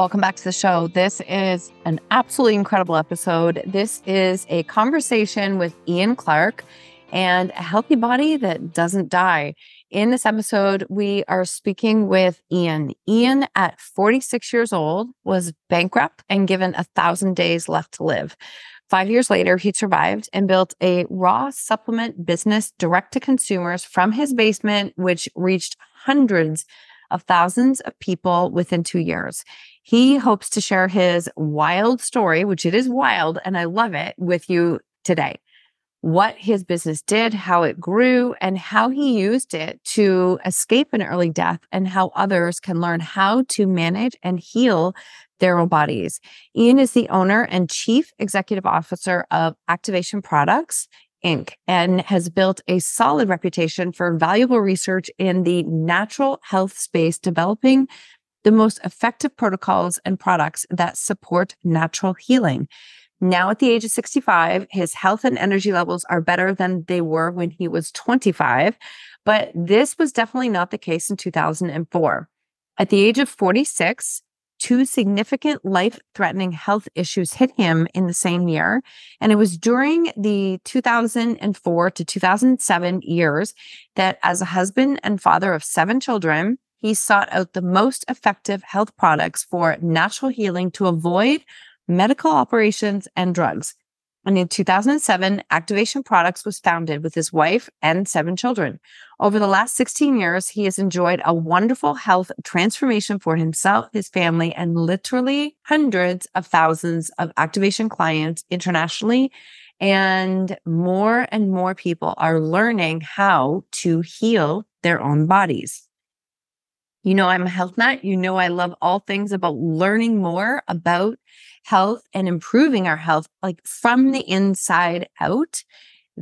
Welcome back to the show. This is an absolutely incredible episode. This is a conversation with Ian Clarke and a healthy body that doesn't die. In this episode, we are speaking with Ian. Ian, at 46 years old, was bankrupt and given a thousand days left to live. Five years later, he survived and built a raw supplement business direct to consumers from his basement, which reached hundreds of thousands of people within two years. He hopes to share his wild story, which it is wild and I love it with you today. What his business did, how it grew, and how he used it to escape an early death, and how others can learn how to manage and heal their own bodies. Ian is the owner and chief executive officer of Activation Products. Inc. and has built a solid reputation for valuable research in the natural health space, developing the most effective protocols and products that support natural healing. Now, at the age of 65, his health and energy levels are better than they were when he was 25, but this was definitely not the case in 2004. At the age of 46, two significant life threatening health issues hit him in the same year. And it was during the 2004 to 2007 years that, as a husband and father of seven children, he sought out the most effective health products for natural healing to avoid medical operations and drugs. And in 2007, Activation Products was founded with his wife and seven children. Over the last 16 years, he has enjoyed a wonderful health transformation for himself, his family, and literally hundreds of thousands of Activation clients internationally. And more and more people are learning how to heal their own bodies. You know, I'm a health nut. You know, I love all things about learning more about health and improving our health, like from the inside out.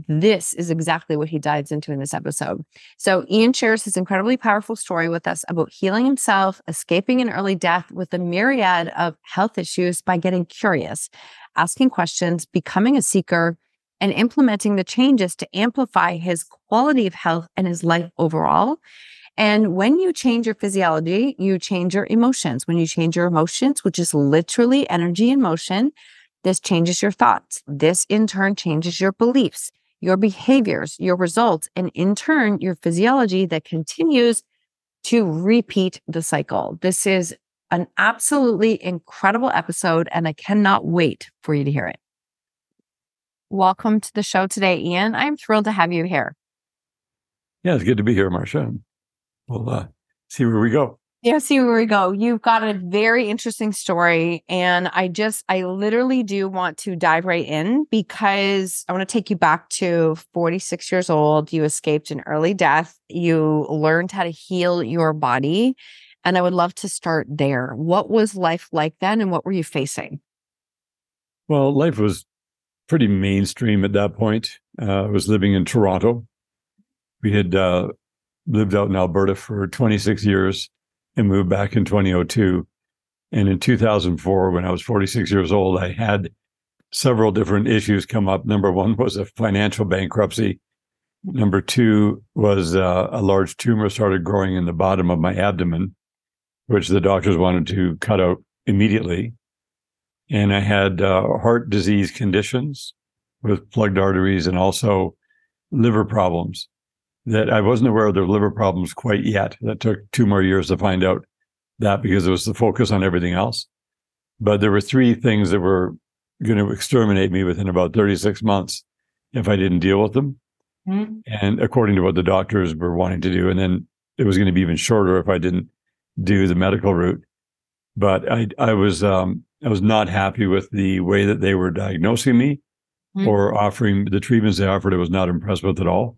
This is exactly what he dives into in this episode. So, Ian shares his incredibly powerful story with us about healing himself, escaping an early death with a myriad of health issues by getting curious, asking questions, becoming a seeker, and implementing the changes to amplify his quality of health and his life overall. And when you change your physiology, you change your emotions. When you change your emotions, which is literally energy in motion, this changes your thoughts. This in turn changes your beliefs, your behaviors, your results, and in turn, your physiology that continues to repeat the cycle. This is an absolutely incredible episode, and I cannot wait for you to hear it. Welcome to the show today, Ian. I'm thrilled to have you here. Yeah, it's good to be here, Marsha we'll uh, see where we go. Yeah, see where we go. You've got a very interesting story. And I just, I literally do want to dive right in because I want to take you back to 46 years old. You escaped an early death. You learned how to heal your body. And I would love to start there. What was life like then and what were you facing? Well, life was pretty mainstream at that point. Uh, I was living in Toronto. We had uh, lived out in Alberta for 26 years and moved back in 2002. And in 2004, when I was 46 years old, I had several different issues come up. Number one was a financial bankruptcy. Number two was uh, a large tumor started growing in the bottom of my abdomen, which the doctors wanted to cut out immediately. And I had uh, heart disease conditions with plugged arteries and also liver problems that I wasn't aware of their liver problems quite yet. That took two more years to find out that because it was the focus on everything else. But there were three things that were going to exterminate me within about 36 months if I didn't deal with them. Mm-hmm. And according to what the doctors were wanting to do. And then it was going to be even shorter if I didn't do the medical route. But I, I was, um, I was not happy with the way that they were diagnosing me mm-hmm. or offering the treatments they offered. I was not impressed with at all.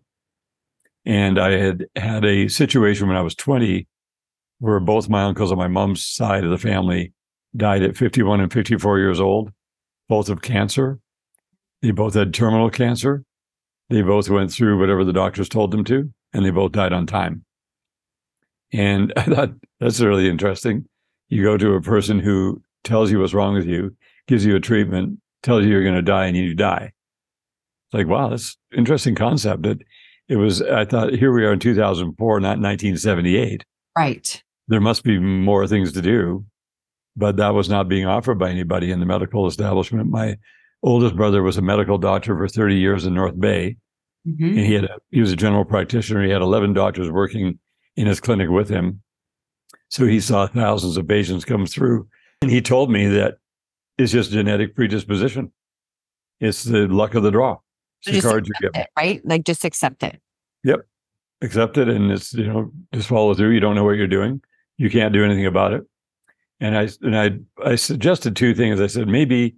And I had had a situation when I was 20 where both my uncles on my mom's side of the family died at 51 and 54 years old, both of cancer. They both had terminal cancer. They both went through whatever the doctors told them to, and they both died on time. And I thought that's really interesting. You go to a person who tells you what's wrong with you, gives you a treatment, tells you you're going to die, and you die. It's like, wow, that's interesting concept. It, it was, I thought, here we are in 2004, not 1978. Right there must be more things to do, but that was not being offered by anybody in the medical establishment. My oldest brother was a medical doctor for 30 years in North Bay. Mm-hmm. And he had a, he was a general practitioner. He had 11 doctors working in his clinic with him. So he saw thousands of patients come through. And he told me that it's just genetic predisposition. It's the luck of the draw. It's the you get. It, right? Like just accept it. Yep. Accept it and it's, you know, just follow through. You don't know what you're doing you can't do anything about it. And I and I I suggested two things. I said maybe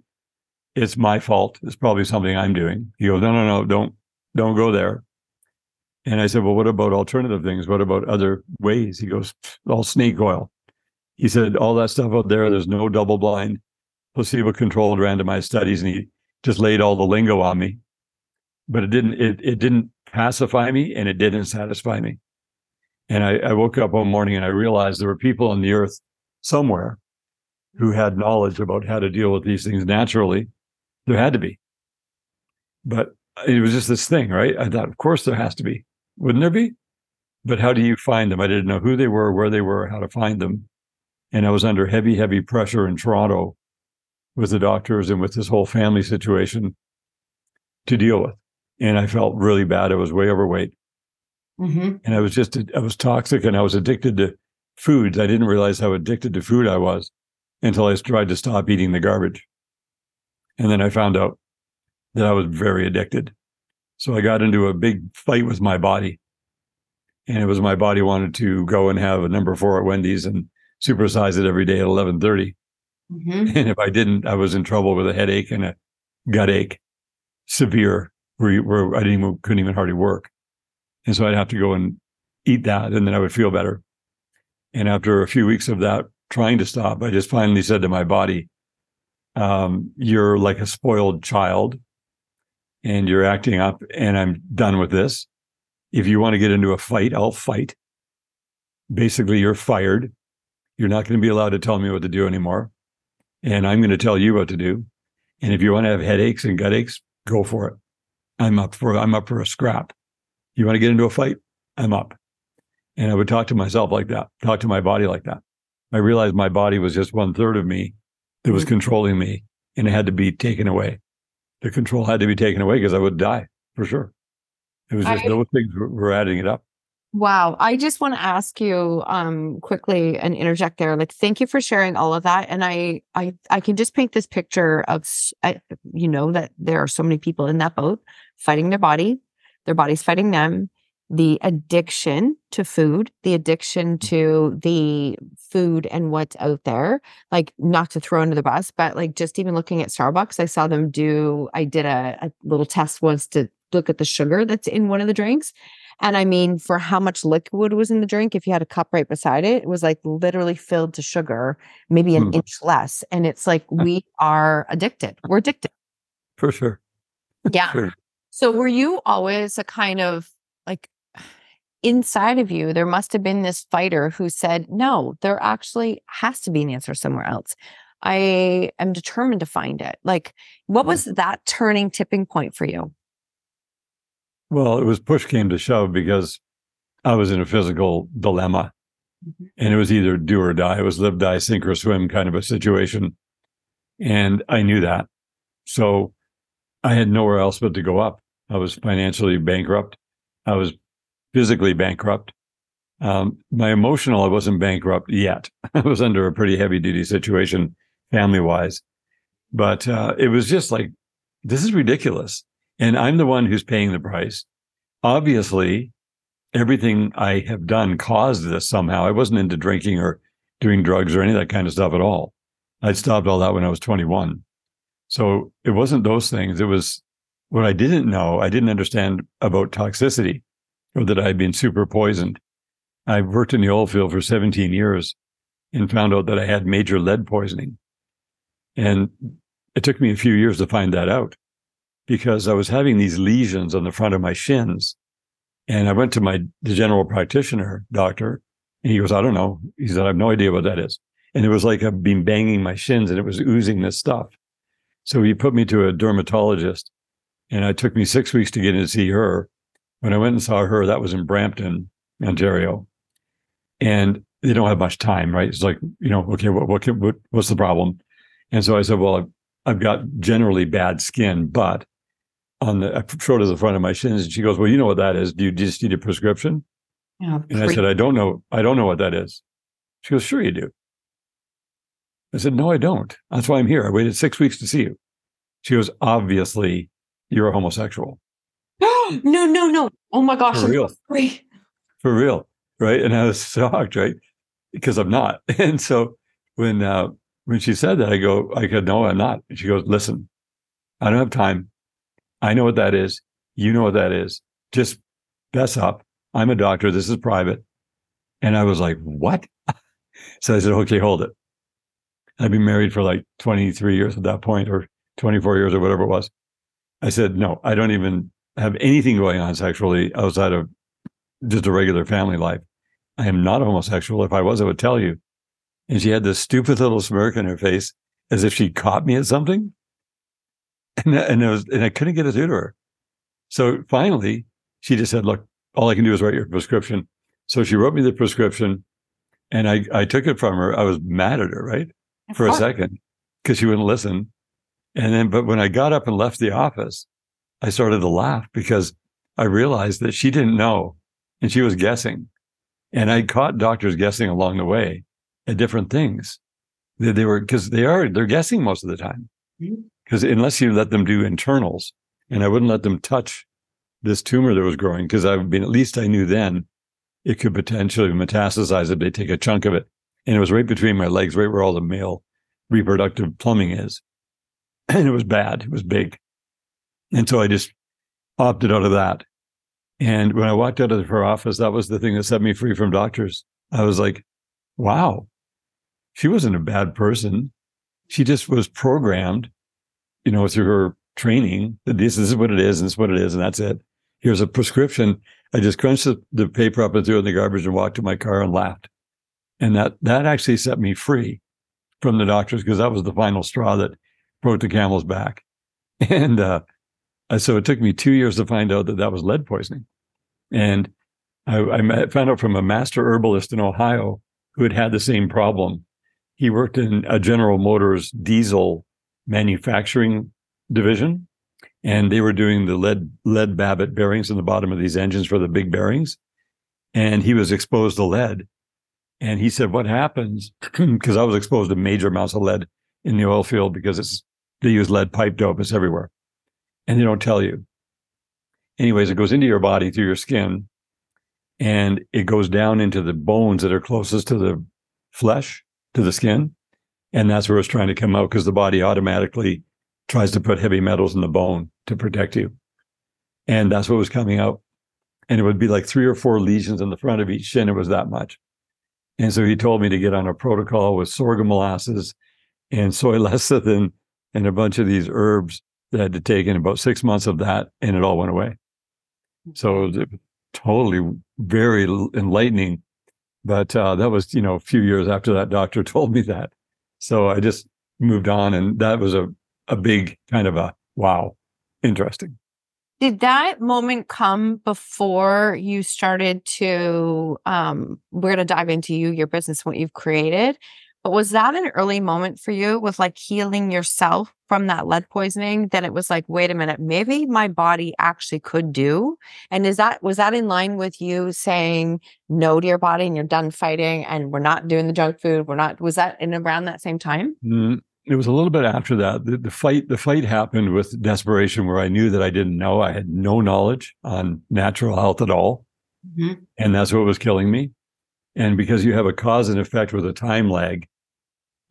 it's my fault. It's probably something I'm doing. He goes, no, no, no, don't don't go there. And I said, well, what about alternative things? What about other ways? He goes, all snake oil. He said, all that stuff out there. There's no double blind, placebo controlled randomized studies, and he just laid all the lingo on me. But it didn't it it didn't pacify me, and it didn't satisfy me. And I, I woke up one morning and I realized there were people on the earth somewhere who had knowledge about how to deal with these things naturally. There had to be. But it was just this thing, right? I thought, of course there has to be. Wouldn't there be? But how do you find them? I didn't know who they were, where they were, how to find them. And I was under heavy, heavy pressure in Toronto with the doctors and with this whole family situation to deal with. And I felt really bad. I was way overweight. Mm-hmm. And I was just, I was toxic and I was addicted to foods. I didn't realize how addicted to food I was until I tried to stop eating the garbage. And then I found out that I was very addicted. So I got into a big fight with my body. And it was my body wanted to go and have a number four at Wendy's and supersize it every day at 1130. Mm-hmm. And if I didn't, I was in trouble with a headache and a gut ache, severe, where, where I didn't even, couldn't even hardly work. And so I'd have to go and eat that and then I would feel better. And after a few weeks of that, trying to stop, I just finally said to my body, um, you're like a spoiled child and you're acting up and I'm done with this. If you want to get into a fight, I'll fight. Basically, you're fired. You're not going to be allowed to tell me what to do anymore. And I'm going to tell you what to do. And if you want to have headaches and gut aches, go for it. I'm up for I'm up for a scrap. You want to get into a fight? I'm up. And I would talk to myself like that, talk to my body like that. I realized my body was just one third of me that was mm-hmm. controlling me and it had to be taken away. The control had to be taken away because I would die for sure. It was just I, those things were adding it up. Wow. I just want to ask you um quickly and interject there. Like thank you for sharing all of that and I I I can just paint this picture of I, you know that there are so many people in that boat fighting their body, their body's fighting them the addiction to food, the addiction mm. to the food and what's out there. Like, not to throw under the bus, but like just even looking at Starbucks, I saw them do, I did a, a little test once to look at the sugar that's in one of the drinks. And I mean, for how much liquid was in the drink, if you had a cup right beside it, it was like literally filled to sugar, maybe an hmm. inch less. And it's like we are addicted. We're addicted. For sure. Yeah. Sure. So were you always a kind of like inside of you, there must have been this fighter who said, no, there actually has to be an answer somewhere else. I am determined to find it. Like, what was that turning tipping point for you? Well, it was push came to shove because I was in a physical dilemma. Mm-hmm. And it was either do or die. It was live, die, sink or swim kind of a situation. And I knew that. So I had nowhere else but to go up. I was financially bankrupt. I was physically bankrupt. Um, my emotional, I wasn't bankrupt yet. I was under a pretty heavy duty situation family wise. But uh, it was just like, this is ridiculous. And I'm the one who's paying the price. Obviously, everything I have done caused this somehow. I wasn't into drinking or doing drugs or any of that kind of stuff at all. I'd stopped all that when I was 21. So it wasn't those things. It was what I didn't know. I didn't understand about toxicity or that I had been super poisoned. I worked in the oil field for 17 years and found out that I had major lead poisoning. And it took me a few years to find that out because I was having these lesions on the front of my shins. And I went to my the general practitioner doctor, and he goes, I don't know. He said, I have no idea what that is. And it was like I've been banging my shins and it was oozing this stuff. So he put me to a dermatologist and it took me six weeks to get in to see her. When I went and saw her, that was in Brampton, Ontario. And they don't have much time, right? It's like, you know, okay, what, what, what what's the problem? And so I said, well, I've, I've got generally bad skin, but on the, showed her the front of my shins and she goes, well, you know what that is. Do you just need a prescription? Yeah, and I said, I don't know. I don't know what that is. She goes, sure you do. I said, no, I don't. That's why I'm here. I waited six weeks to see you. She goes, obviously you're a homosexual. no, no, no. Oh my gosh. For real. For real. Right. And I was shocked, right? Because I'm not. And so when uh when she said that, I go, I go, no, I'm not. And she goes, listen, I don't have time. I know what that is. You know what that is. Just fess up. I'm a doctor. This is private. And I was like, what? so I said, okay, hold it. I'd been married for like 23 years at that point, or 24 years, or whatever it was. I said, no, I don't even have anything going on sexually outside of just a regular family life. I am not homosexual. If I was, I would tell you. And she had this stupid little smirk on her face as if she caught me at something. And, and, it was, and I couldn't get it through to her. So finally, she just said, look, all I can do is write your prescription. So she wrote me the prescription and I, I took it from her. I was mad at her, right? For a second, because she wouldn't listen. And then, but when I got up and left the office, I started to laugh because I realized that she didn't know and she was guessing. And I caught doctors guessing along the way at different things. They, they were, because they are, they're guessing most of the time. Mm-hmm. Because unless you let them do internals, and I wouldn't let them touch this tumor that was growing, because I've been, at least I knew then it could potentially metastasize if they take a chunk of it. And it was right between my legs, right where all the male reproductive plumbing is. And it was bad. It was big. And so I just opted out of that. And when I walked out of her office, that was the thing that set me free from doctors. I was like, wow, she wasn't a bad person. She just was programmed, you know, through her training this, this is what it is and this is what it is. And that's it. Here's a prescription. I just crunched the, the paper up and threw it in the garbage and walked to my car and laughed. And that, that actually set me free from the doctors because that was the final straw that broke the camel's back. And, uh, so it took me two years to find out that that was lead poisoning. And I, I found out from a master herbalist in Ohio who had had the same problem. He worked in a General Motors diesel manufacturing division, and they were doing the lead lead babbitt bearings in the bottom of these engines for the big bearings. And he was exposed to lead. And he said, "What happens?" Because I was exposed to major amounts of lead in the oil field because it's they use lead pipe dope. It's everywhere, and they don't tell you. Anyways, it goes into your body through your skin, and it goes down into the bones that are closest to the flesh, to the skin. And that's where it's trying to come out because the body automatically tries to put heavy metals in the bone to protect you. And that's what was coming out. And it would be like three or four lesions in the front of each shin. It was that much. And so he told me to get on a protocol with sorghum molasses and soy lecithin and a bunch of these herbs that I had to take in about six months of that, and it all went away. So it was totally very enlightening. But uh, that was, you know, a few years after that doctor told me that. So I just moved on, and that was a a big kind of a wow, interesting. Did that moment come before you started to? Um, we're going to dive into you, your business, what you've created. But was that an early moment for you with like healing yourself from that lead poisoning? That it was like, wait a minute, maybe my body actually could do. And is that, was that in line with you saying no to your body and you're done fighting and we're not doing the junk food? We're not, was that in around that same time? Mm, it was a little bit after that. The, the fight, the fight happened with desperation, where I knew that I didn't know. I had no knowledge on natural health at all, mm-hmm. and that's what was killing me. And because you have a cause and effect with a time lag,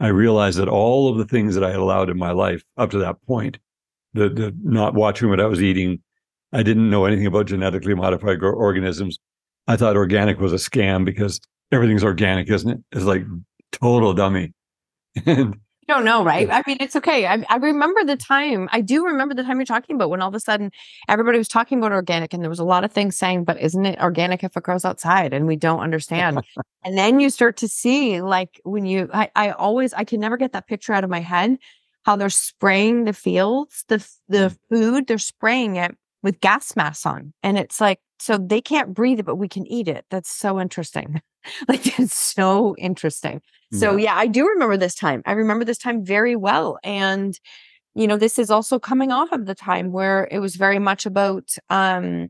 I realized that all of the things that I had allowed in my life up to that point, the, the not watching what I was eating, I didn't know anything about genetically modified organisms. I thought organic was a scam because everything's organic, isn't it? It's like total dummy. and you don't know, right? I mean, it's okay. I, I, remember the time. I do remember the time you're talking about when all of a sudden everybody was talking about organic, and there was a lot of things saying, "But isn't it organic if it grows outside?" And we don't understand. and then you start to see, like, when you, I, I always, I can never get that picture out of my head. How they're spraying the fields, the the mm. food, they're spraying it with gas masks on, and it's like so they can't breathe it, but we can eat it. That's so interesting. like it's so interesting. So yeah. yeah, I do remember this time. I remember this time very well. And, you know, this is also coming off of the time where it was very much about um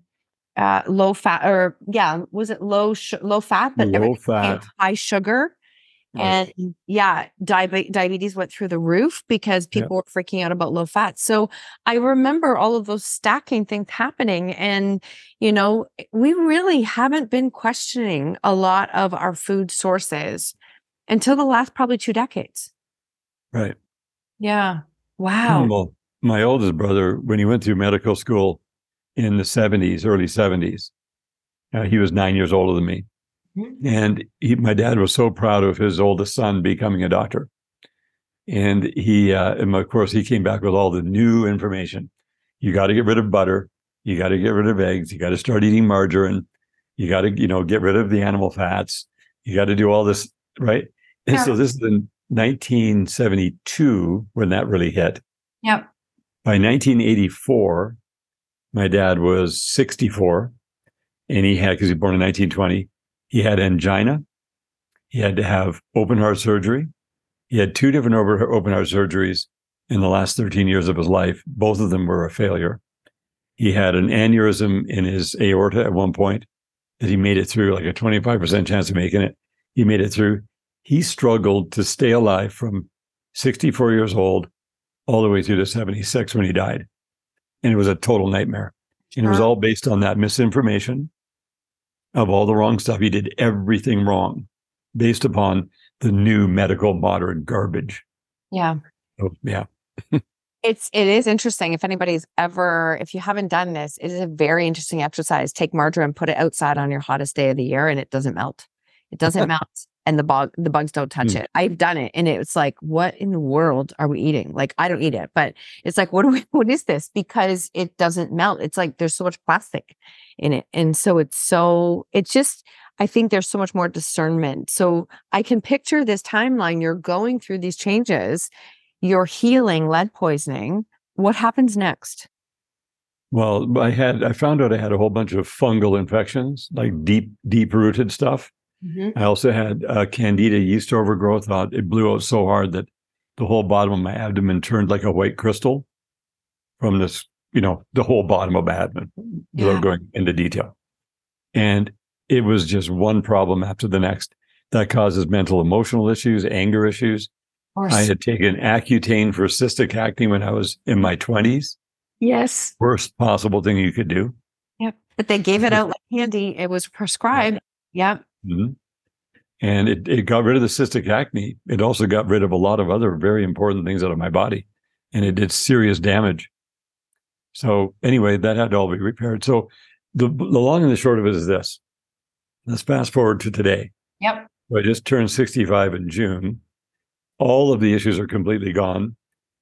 uh low fat or yeah, was it low sh- low fat but low fat high sugar. And yeah, di- diabetes went through the roof because people were freaking out about low fat. So I remember all of those stacking things happening. And, you know, we really haven't been questioning a lot of our food sources until the last probably two decades. Right. Yeah. Wow. Well, my oldest brother, when he went through medical school in the 70s, early 70s, uh, he was nine years older than me. And he, my dad was so proud of his oldest son becoming a doctor. And he, uh, and of course, he came back with all the new information. You got to get rid of butter. You got to get rid of eggs. You got to start eating margarine. You got to, you know, get rid of the animal fats. You got to do all this right? And yeah. so this is in 1972 when that really hit. Yep. By 1984, my dad was 64 and he had, because he was born in 1920, he had angina. He had to have open heart surgery. He had two different open heart surgeries in the last 13 years of his life. Both of them were a failure. He had an aneurysm in his aorta at one point that he made it through, like a 25% chance of making it. He made it through. He struggled to stay alive from 64 years old all the way through to 76 when he died. And it was a total nightmare. And it was all based on that misinformation of all the wrong stuff. He did everything wrong based upon the new medical modern garbage. Yeah. So, yeah. it's it is interesting. If anybody's ever, if you haven't done this, it is a very interesting exercise. Take margarine, put it outside on your hottest day of the year, and it doesn't melt. It doesn't melt and the bug the bugs don't touch mm. it. I've done it and it's like, what in the world are we eating? Like I don't eat it, but it's like, what do we what is this? Because it doesn't melt. It's like there's so much plastic in it. And so it's so it's just I think there's so much more discernment. So I can picture this timeline. You're going through these changes, you're healing lead poisoning. What happens next? Well, I had I found out I had a whole bunch of fungal infections, like deep, deep rooted stuff. Mm-hmm. I also had uh, candida yeast overgrowth. It blew out so hard that the whole bottom of my abdomen turned like a white crystal from this, you know, the whole bottom of my abdomen without going into detail. And it was just one problem after the next that causes mental emotional issues, anger issues. I had taken Accutane for cystic acne when I was in my 20s. Yes. Worst possible thing you could do. Yep. But they gave it out like candy. It was prescribed. Yep. Mm-hmm. And it, it got rid of the cystic acne. It also got rid of a lot of other very important things out of my body. And it did serious damage. So anyway, that had to all be repaired. So the, the long and the short of it is this. Let's fast forward to today. Yep. So I just turned 65 in June. All of the issues are completely gone.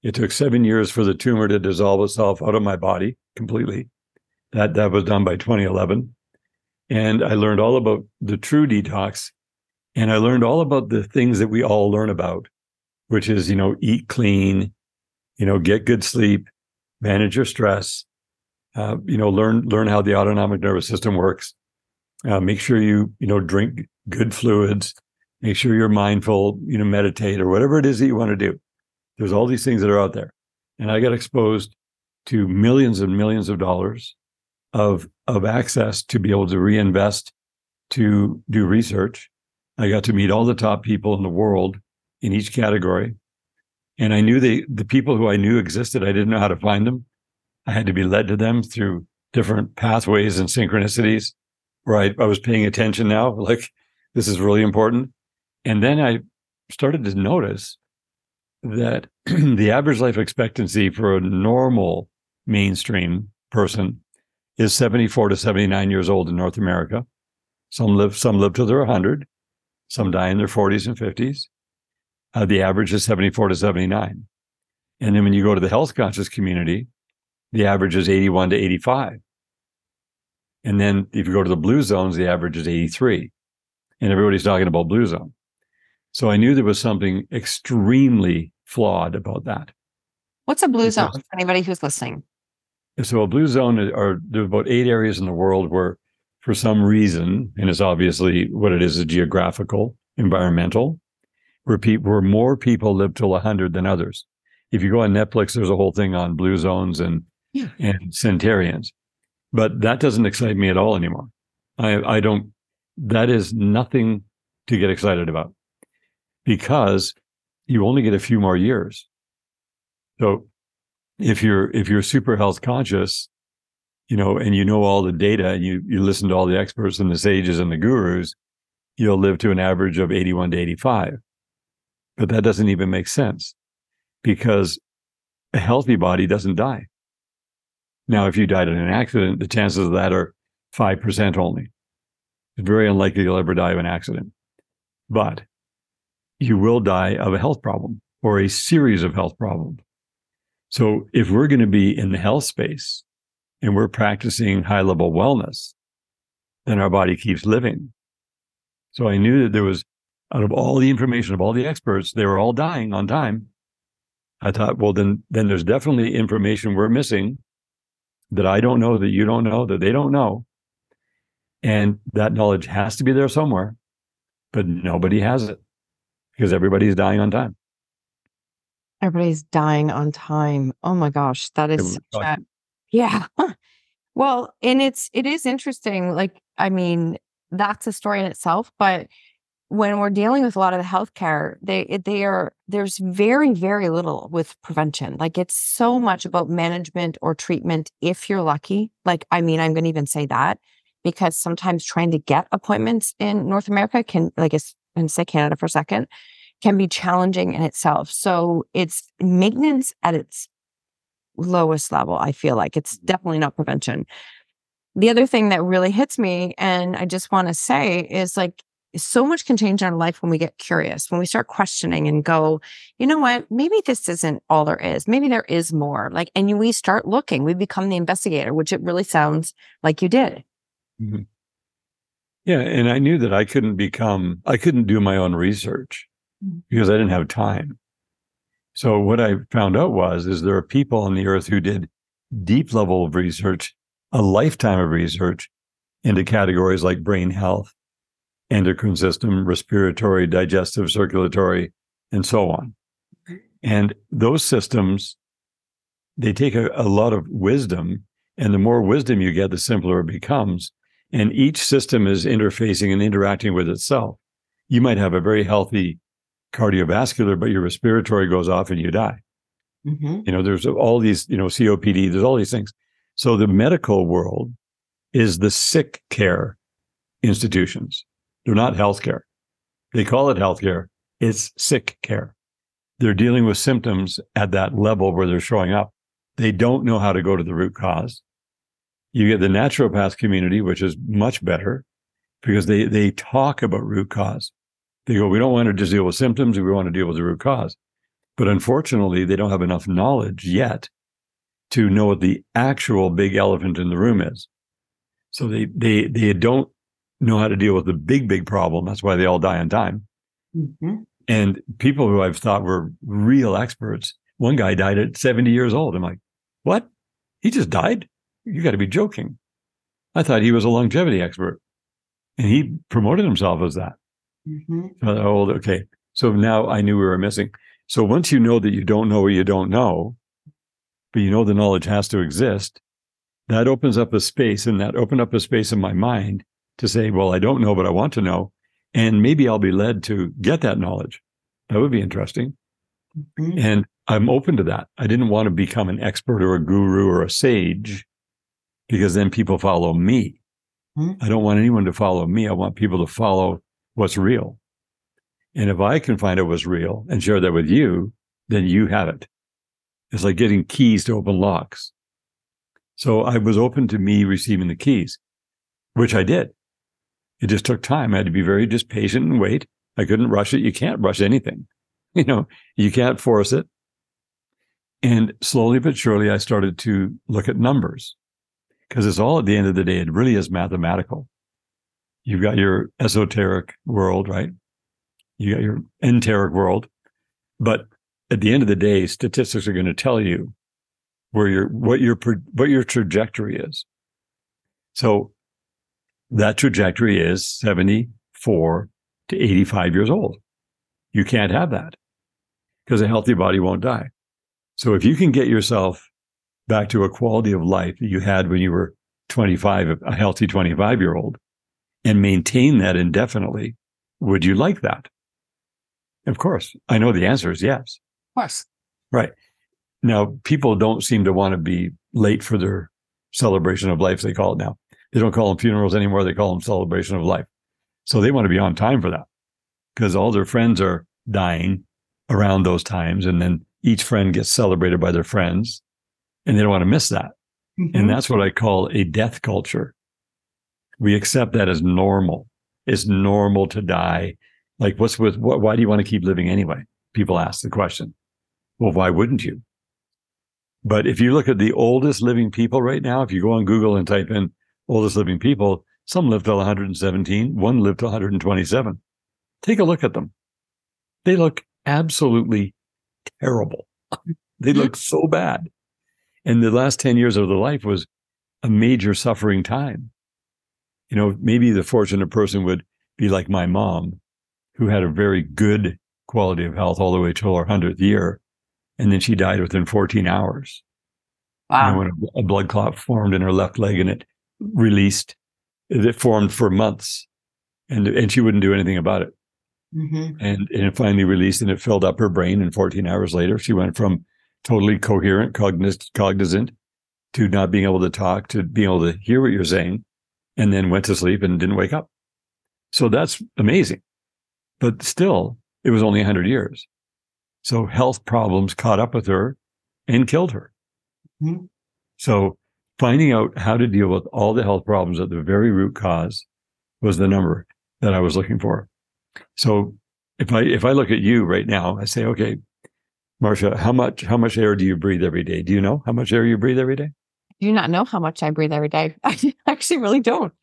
It took seven years for the tumor to dissolve itself out of my body completely. That that was done by 2011. And I learned all about the true detox. And I learned all about the things that we all learn about, which is, you know, eat clean, you know, get good sleep, manage your stress, uh, you know, learn, learn how the autonomic nervous system works. Uh, make sure you, you know, drink good fluids, make sure you're mindful, you know, meditate or whatever it is that you want to do. There's all these things that are out there. And I got exposed to millions and millions of dollars of of access to be able to reinvest to do research. I got to meet all the top people in the world in each category. And I knew they, the people who I knew existed, I didn't know how to find them. I had to be led to them through different pathways and synchronicities where I, I was paying attention now, like this is really important. And then I started to notice that the average life expectancy for a normal mainstream person is 74 to 79 years old in North America. Some live, some live till they're 100. Some die in their 40s and 50s. Uh, the average is 74 to 79. And then when you go to the health conscious community, the average is 81 to 85. And then if you go to the blue zones, the average is 83. And everybody's talking about blue zone. So I knew there was something extremely flawed about that. What's a blue zone for anybody who's listening? So a blue zone are there's about eight areas in the world where for some reason, and it's obviously what it a is geographical, environmental, where, pe- where more people live till 100 than others. If you go on Netflix, there's a whole thing on blue zones and, yeah. and centarians. But that doesn't excite me at all anymore. I, I don't, that is nothing to get excited about because you only get a few more years. So if you're, if you're super health conscious, you know, and you know all the data and you, you listen to all the experts and the sages and the gurus, you'll live to an average of 81 to 85. But that doesn't even make sense because a healthy body doesn't die. Now, if you died in an accident, the chances of that are 5% only. It's very unlikely you'll ever die of an accident. But you will die of a health problem or a series of health problems. So if we're going to be in the health space and we're practicing high level wellness, then our body keeps living. So I knew that there was, out of all the information of all the experts, they were all dying on time. I thought, well, then, then there's definitely information we're missing that I don't know, that you don't know, that they don't know. And that knowledge has to be there somewhere, but nobody has it because everybody's dying on time. Everybody's dying on time. Oh my gosh, that is a, yeah. well, and it's it is interesting. Like, I mean, that's a story in itself, but when we're dealing with a lot of the healthcare, they they are there's very very little with prevention. Like it's so much about management or treatment if you're lucky. Like I mean, I'm going to even say that because sometimes trying to get appointments in North America can like it's and say Canada for a second can be challenging in itself. So it's maintenance at its lowest level. I feel like it's definitely not prevention. The other thing that really hits me, and I just want to say, is like so much can change in our life when we get curious, when we start questioning and go, you know what, maybe this isn't all there is. Maybe there is more. Like, and we start looking, we become the investigator, which it really sounds like you did. Mm-hmm. Yeah. And I knew that I couldn't become, I couldn't do my own research mm-hmm. Because I didn't have time. So what I found out was, is there are people on the earth who did deep level of research, a lifetime of research into categories like brain health, endocrine system, respiratory, digestive, circulatory, and so on. And those systems, they take a, a, lot of wisdom. And the more wisdom you get, the simpler it becomes. And each system is interfacing and interacting with itself. You might have a very healthy cardiovascular, but your respiratory goes off and you die. Mm-hmm. You know, there's all these, you know, COPD, there's all these things. So the medical world is the sick care institutions. They're not healthcare. They call it healthcare. It's sick care. They're dealing with symptoms at that level where they're showing up. They don't know how to go to the root cause. You get the naturopath community, which is much better because they, they talk about root cause. They go, we don't want to just deal with symptoms. We want to deal with the root cause. But unfortunately, they don't have enough knowledge yet to know what the actual big elephant in the room is. So they, they, they don't know how to deal with the big, big problem. That's why they all die on time. Mm-hmm. And people who I've thought were real experts, one guy died at 70 years old. I'm like, what? He just died? You got to be joking. I thought he was a longevity expert. And he promoted himself as that. Mm-hmm. Oh, okay. So now I knew we were missing. So once you know that you don't know what you don't know, but you know the knowledge has to exist, that opens up a space and that opened up a space in my mind to say, well, I don't know, but I want to know. And maybe I'll be led to get that knowledge. That would be interesting. Mm-hmm. And I'm open to that. I didn't want to become an expert or a guru or a sage because then people follow me. Mm-hmm. I don't want anyone to follow me. I want people to follow what's real. And if I can find out what's real and share that with you, then you have it. It's like getting keys to open locks. So I was open to me receiving the keys, which I did. It just took time. I had to be very just patient and wait. I couldn't rush it. You can't rush anything. You know, you can't force it. And slowly but surely, I started to look at numbers because it's all at the end of the day, it really is mathematical. You've got your esoteric world, right? You got your enteric world. But at the end of the day, statistics are going to tell you where your what your what your trajectory is. So that trajectory is 74 to 85 years old. You can't have that because a healthy body won't die. So if you can get yourself back to a quality of life that you had when you were 25, a healthy 25 year old, and maintain that indefinitely, would you like that? Of course. I know the answer is yes. Of course. Right. Now, people don't seem to want to be late for their celebration of life, they call it now. They don't call them funerals anymore. They call them celebration of life. So they want to be on time for that because all their friends are dying around those times. And then each friend gets celebrated by their friends and they don't want to miss that. Mm-hmm. And that's what I call a death culture. We accept that as normal. It's normal to die. Like, what's with what? Why do you want to keep living anyway? People ask the question. Well, why wouldn't you? But if you look at the oldest living people right now, if you go on Google and type in oldest living people, some live till 117, one lived to 127. Take a look at them. They look absolutely terrible. They look so bad. And the last 10 years of their life was a major suffering time. You know, maybe the fortunate person would be like my mom, who had a very good quality of health all the way till her 100th year. And then she died within 14 hours. Wow. You know, when a, blood clot formed in her left leg and it released, it formed for months and, and she wouldn't do anything about it. Mm-hmm. And, and it finally released and it filled up her brain. And 14 hours later, she went from totally coherent, cognizant to not being able to talk, to being able to hear what you're saying, and then went to sleep and didn't wake up. So that's amazing. But still, it was only 100 years. So health problems caught up with her and killed her. Mm-hmm. So finding out how to deal with all the health problems at the very root cause was the number that I was looking for. So if I if I look at you right now, I say, okay, Marsha, how much how much air do you breathe every day? Do you know how much air you breathe every day? I do not know how much I breathe every day. I actually really don't.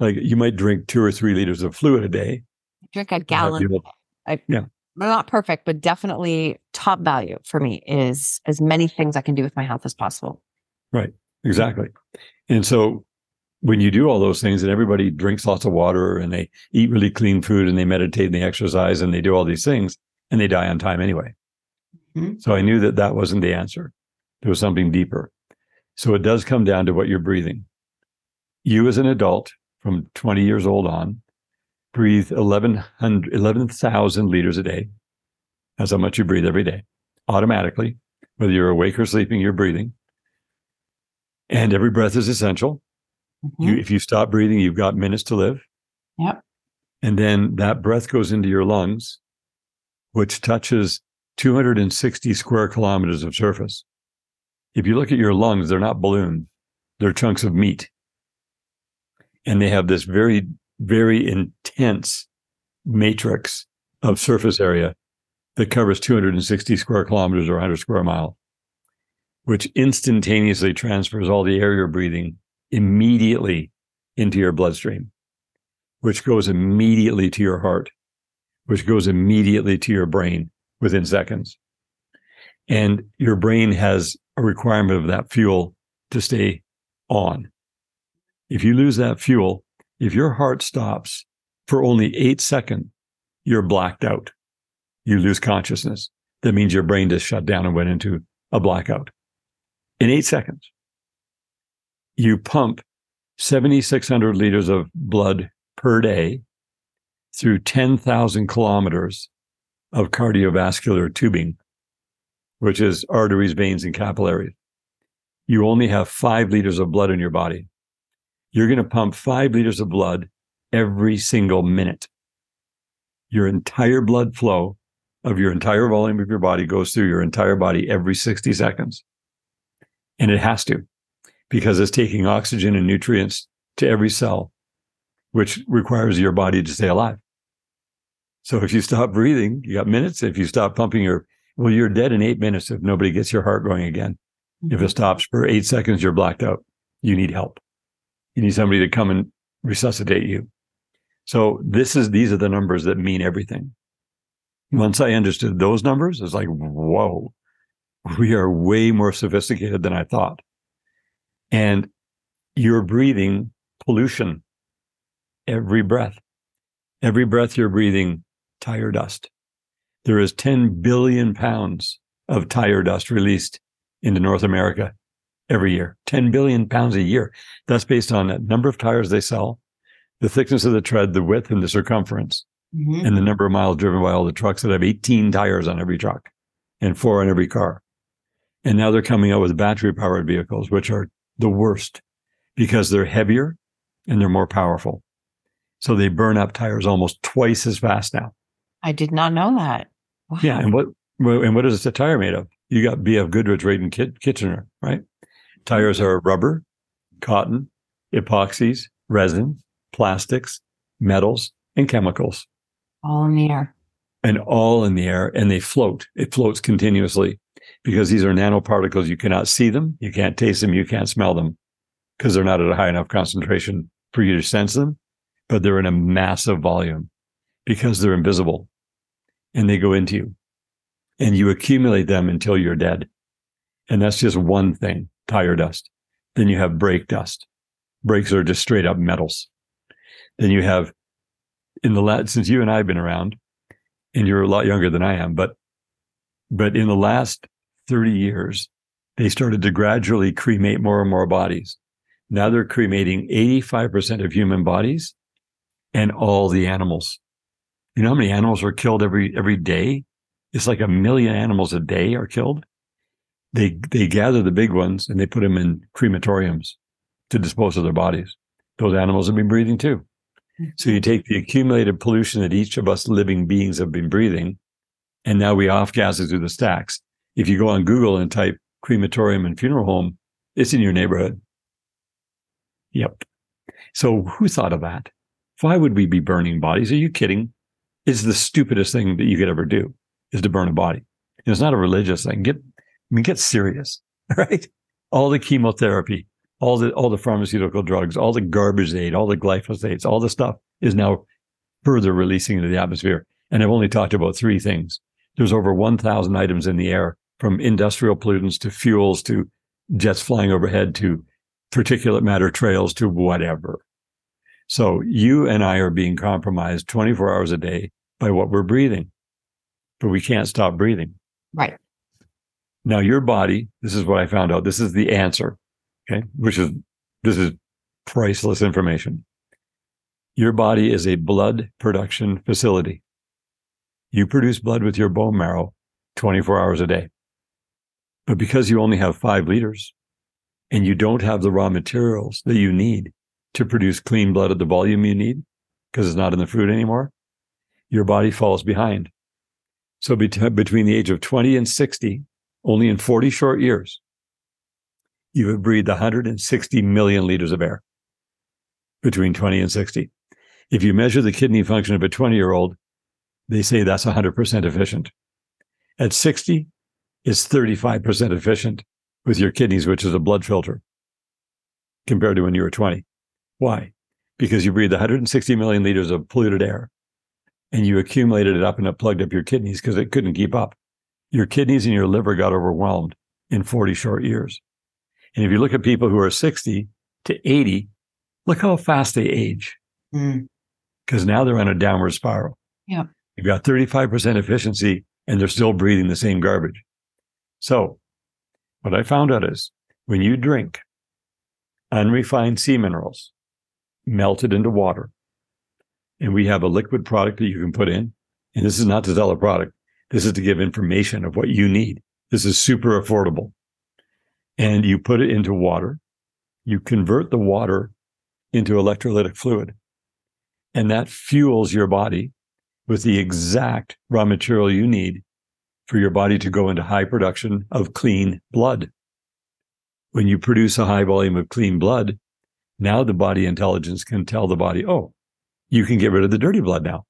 Like you might drink two or three liters of fluid a day. I drink a gallon. I, yeah. Not perfect, but definitely top value for me is as many things I can do with my health as possible. Right. Exactly. And so when you do all those things and everybody drinks lots of water and they eat really clean food and they meditate and they exercise and they do all these things and they die on time anyway. Mm-hmm. So I knew that that wasn't the answer. There was something deeper. So it does come down to what you're breathing. You as an adult from 20 years old on breathe 11,000 11, liters a day. That's how much you breathe every day automatically. Whether you're awake or sleeping, you're breathing. And every breath is essential. Mm-hmm. You, if you stop breathing, you've got minutes to live. Yep. And then that breath goes into your lungs, which touches 260 square kilometers of surface. If you look at your lungs, they're not balloons, they're chunks of meat. And they have this very, very intense matrix of surface area that covers 260 square kilometers or 100 square miles, which instantaneously transfers all the air you're breathing immediately into your bloodstream, which goes immediately to your heart, which goes immediately to your brain within seconds. And your brain has a requirement of that fuel to stay on. If you lose that fuel, if your heart stops for only eight seconds, you're blacked out. You lose consciousness. That means your brain just shut down and went into a blackout in eight seconds you pump 7,600 liters of blood per day through 10,000 kilometers of cardiovascular tubing, which is arteries, veins, and capillaries. You only have five liters of blood in your body. You're going to pump five liters of blood every single minute. Your entire blood flow of your entire volume of your body goes through your entire body every 60 seconds. And it has to because it's taking oxygen and nutrients to every cell, which requires your body to stay alive. So if you stop breathing, you got minutes. If you stop pumping your, well, you're dead in eight minutes if nobody gets your heart going again. Mm-hmm. If it stops for eight seconds, you're blacked out. You need help. You need somebody to come and resuscitate you. So this is, these are the numbers that mean everything. Once I understood those numbers, it's like, whoa, we are way more sophisticated than I thought. And you're breathing pollution every breath. Every breath you're breathing tire dust. There is 10 billion pounds of tire dust released into North America every year. 10 billion pounds a year. That's based on the number of tires they sell, the thickness of the tread, the width and the circumference, mm-hmm. and the number of miles driven by all the trucks that have 18 tires on every truck and four on every car. And now they're coming out with battery powered vehicles, which are the worst because they're heavier and they're more powerful. So they burn up tires almost twice as fast now. I did not know that. Wow. Yeah. And what, and what is a tire made of? You got BF Goodrich right in Kitchener, right? Tires are rubber, cotton, epoxies, resin, plastics, metals, and chemicals. All in the air. And all in the air, and they float. It floats continuously because these are nanoparticles. You cannot see them, you can't taste them, you can't smell them because they're not at a high enough concentration for you to sense them, but they're in a massive volume because they're invisible and they go into you and you accumulate them until you're dead. And that's just one thing, tire dust. Then you have brake dust. Brakes are just straight up metals. Then you have in the last, since you and I have been around and you're a lot younger than I am, but, but in the last 30 years, they started to gradually cremate more and more bodies. Now they're cremating 85% of human bodies and all the animals. You know how many animals are killed every, every day? It's like a million animals a day are killed. They, they gather the big ones and they put them in crematoriums to dispose of their bodies. Those animals have been breathing too. So you take the accumulated pollution that each of us living beings have been breathing, and now we off gas it through the stacks. If you go on Google and type crematorium and funeral home, it's in your neighborhood. Yep. So who thought of that? Why would we be burning bodies? Are you kidding? It's the stupidest thing that you could ever do is to burn a body. And it's not a religious thing. Get, I mean, get serious, right? All the chemotherapy, all the, all the pharmaceutical drugs, all the garbage aid, all the glyphosates, all the stuff is now further releasing into the atmosphere. And I've only talked about three things. There's over 1,000 items in the air from industrial pollutants to fuels to jets flying overhead to particulate matter trails to whatever. So you and I are being compromised 24 hours a day by what we're breathing, but we can't stop breathing. Right. Now, your body, this is what I found out. This is the answer. Okay. Which is, this is priceless information. Your body is a blood production facility. You produce blood with your bone marrow 24 hours a day. But because you only have five liters and you don't have the raw materials that you need to produce clean blood at the volume you need, because it's not in the fruit anymore, your body falls behind. So between the age of 20 and 60, only in 40 short years, you have breathed 160 million liters of air between 20 and 60. If you measure the kidney function of a 20 year old, they say that's 100% efficient. At 60, it's 35% efficient with your kidneys, which is a blood filter, compared to when you were 20. Why? Because you breathed 160 million liters of polluted air and you accumulated it up and it plugged up your kidneys because it couldn't keep up. Your kidneys and your liver got overwhelmed in 40 short years. And if you look at people who are 60 to 80, look how fast they age. Because mm. now they're on a downward spiral. Yeah. You've got 35% efficiency and they're still breathing the same garbage. So, what I found out is when you drink unrefined sea minerals melted into water, and we have a liquid product that you can put in, and this is not to sell a product, This is to give information of what you need. This is super affordable. And you put it into water. You convert the water into electrolytic fluid. And that fuels your body with the exact raw material you need for your body to go into high production of clean blood. When you produce a high volume of clean blood, now the body intelligence can tell the body, oh, you can get rid of the dirty blood now.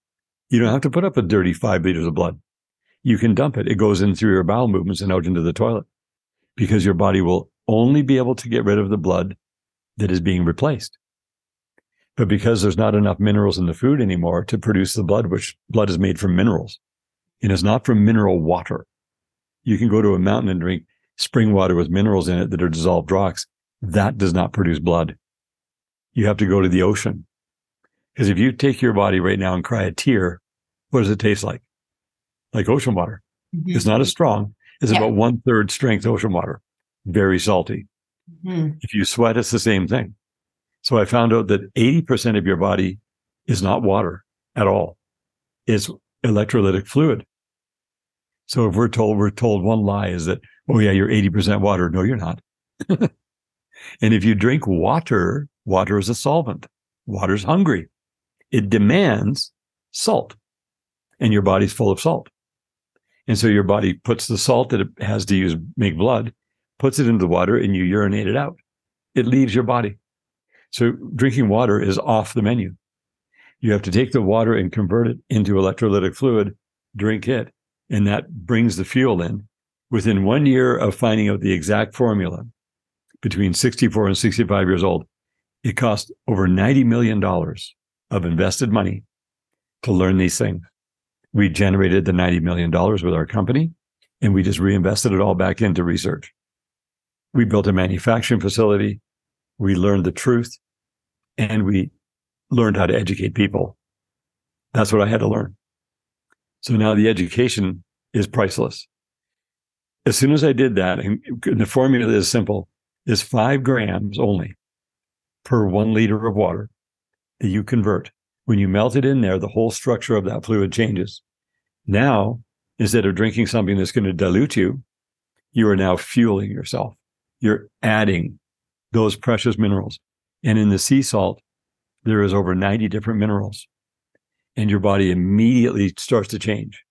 You don't have to put up a dirty five liters of blood. You can dump it. It goes in through your bowel movements and out into the toilet because your body will only be able to get rid of the blood that is being replaced. But because there's not enough minerals in the food anymore to produce the blood, which blood is made from minerals, and it's not from mineral water. You can go to a mountain and drink spring water with minerals in it that are dissolved rocks. That does not produce blood. You have to go to the ocean because if you take your body right now and cry a tear, what does it taste like? Like ocean water. Mm-hmm. It's not as strong. It's yeah. about one third strength ocean water. Very salty. Mm-hmm. If you sweat, it's the same thing. So I found out that 80% of your body is not water at all. It's electrolytic fluid. So if we're told, we're told one lie is that, oh yeah, you're 80% water. No, you're not. and if you drink water, water is a solvent. Water's hungry it demands salt and your body's full of salt. And so your body puts the salt that it has to use make blood, puts it into the water and you urinate it out. It leaves your body. So drinking water is off the menu. You have to take the water and convert it into electrolytic fluid, drink it, and that brings the fuel in. Within one year of finding out the exact formula, between 64 and 65 years old, it cost over $90 million of invested money to learn these things. We generated the $90 million with our company and we just reinvested it all back into research. We built a manufacturing facility. We learned the truth and we learned how to educate people. That's what I had to learn. So now the education is priceless. As soon as I did that, and the formula is simple, is five grams only per one liter of water that you convert. When you melt it in there, the whole structure of that fluid changes. Now, instead of drinking something that's going to dilute you, you are now fueling yourself. You're adding those precious minerals. And in the sea salt, there is over 90 different minerals. And your body immediately starts to change.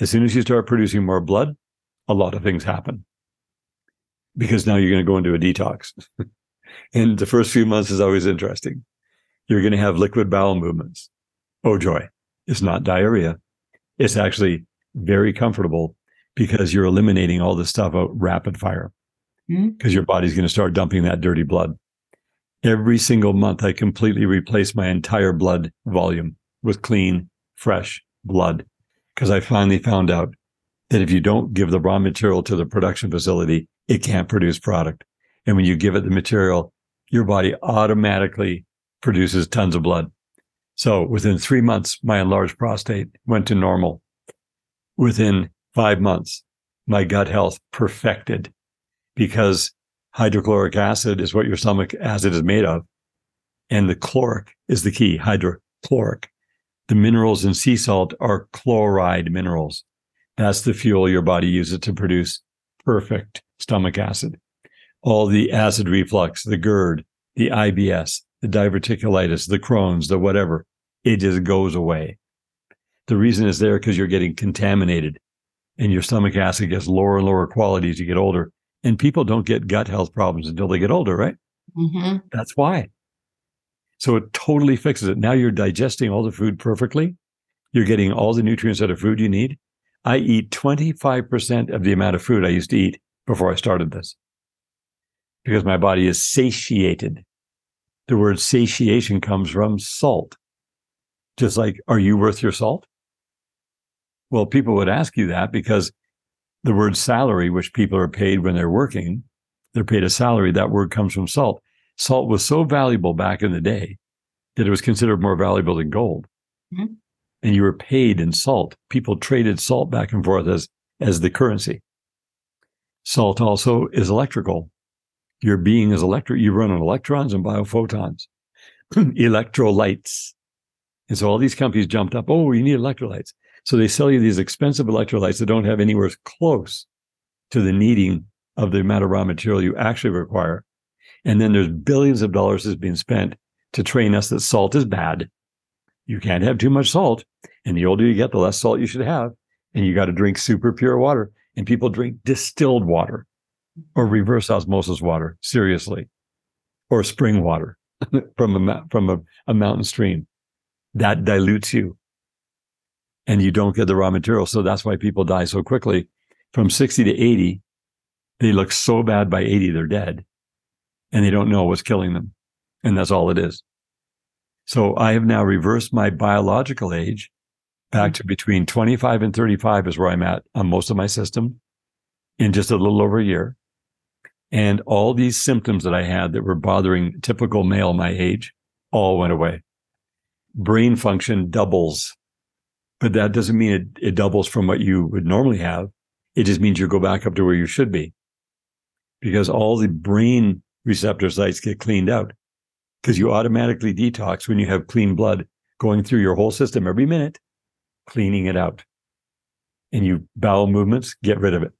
As soon as you start producing more blood, a lot of things happen. Because now you're going to go into a detox. and the first few months is always interesting you're going to have liquid bowel movements. Oh, joy. It's not diarrhea. It's actually very comfortable because you're eliminating all this stuff out rapid fire because mm-hmm. your body's going to start dumping that dirty blood. Every single month, I completely replace my entire blood volume with clean, fresh blood because I finally found out that if you don't give the raw material to the production facility, it can't produce product. And when you give it the material, your body automatically produces tons of blood. So within three months, my enlarged prostate went to normal. Within five months, my gut health perfected because hydrochloric acid is what your stomach acid is made of. And the chloric is the key, hydrochloric. The minerals in sea salt are chloride minerals. That's the fuel your body uses to produce perfect stomach acid. All the acid reflux, the GERD, the IBS, the diverticulitis, the Crohn's, the whatever, it just goes away. The reason is there because you're getting contaminated and your stomach acid gets lower and lower quality as you get older. And people don't get gut health problems until they get older, right? Mm-hmm. That's why. So it totally fixes it. Now you're digesting all the food perfectly. You're getting all the nutrients out of food you need. I eat 25% of the amount of food I used to eat before I started this because my body is satiated the word satiation comes from salt. Just like, are you worth your salt? Well, people would ask you that because the word salary, which people are paid when they're working, they're paid a salary. That word comes from salt. Salt was so valuable back in the day that it was considered more valuable than gold. Mm-hmm. And you were paid in salt. People traded salt back and forth as, as the currency. Salt also is electrical your being is electric. You run on electrons and biophotons, electrolytes. And so all these companies jumped up. Oh, you need electrolytes. So they sell you these expensive electrolytes that don't have anywhere close to the needing of the amount of raw material you actually require. And then there's billions of dollars that's being spent to train us that salt is bad. You can't have too much salt. And the older you get, the less salt you should have. And you got to drink super pure water. And people drink distilled water or reverse osmosis water, seriously, or spring water from a, from a, a mountain stream. That dilutes you and you don't get the raw material. So that's why people die so quickly. From 60 to 80, they look so bad by 80, they're dead and they don't know what's killing them. And that's all it is. So I have now reversed my biological age back to between 25 and 35 is where I'm at on most of my system in just a little over a year. And all these symptoms that I had that were bothering typical male my age all went away. Brain function doubles, but that doesn't mean it, it doubles from what you would normally have. It just means you go back up to where you should be because all the brain receptor sites get cleaned out because you automatically detox when you have clean blood going through your whole system every minute, cleaning it out. And you bowel movements, get rid of it.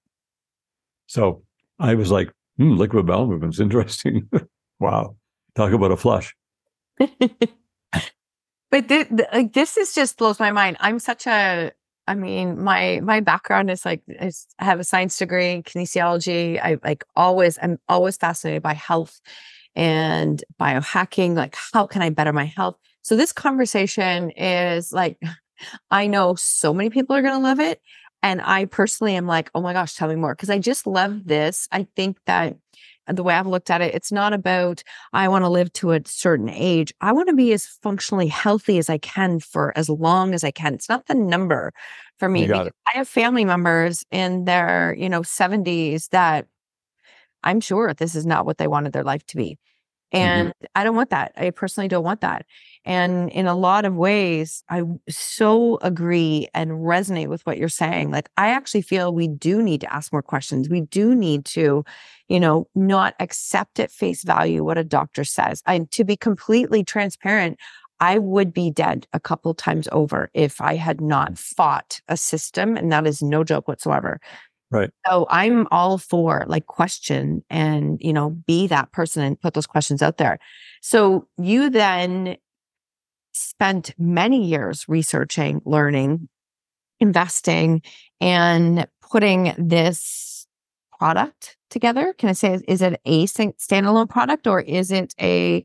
So I was like, hmm, liquid bowel movements, interesting. wow. Talk about a flush. but th- th- like this is just blows my mind. I'm such a I mean, my my background is like I have a science degree, kinesiology. I like always I'm always fascinated by health and biohacking. Like, how can I better my health? So this conversation is like, I know so many people are gonna love it. And I personally am like, oh my gosh, tell me more. Cause I just love this. I think that the way I've looked at it, it's not about I want to live to a certain age. I want to be as functionally healthy as I can for as long as I can. It's not the number for me. I have family members in their, you know, 70s that I'm sure this is not what they wanted their life to be. Mm-hmm. And mm-hmm. I don't want that. I personally don't want that. And in a lot of ways, I so agree and resonate with what you're saying. Like, I actually feel we do need to ask more questions. We do need to, you know, not accept at face value what a doctor says. And to be completely transparent, I would be dead a couple times over if I had not mm. fought a system. And that is no joke whatsoever Right. So I'm all for like question and, you know, be that person and put those questions out there. So you then spent many years researching, learning, investing, and putting this product together. Can I say, is it a standalone product or is it a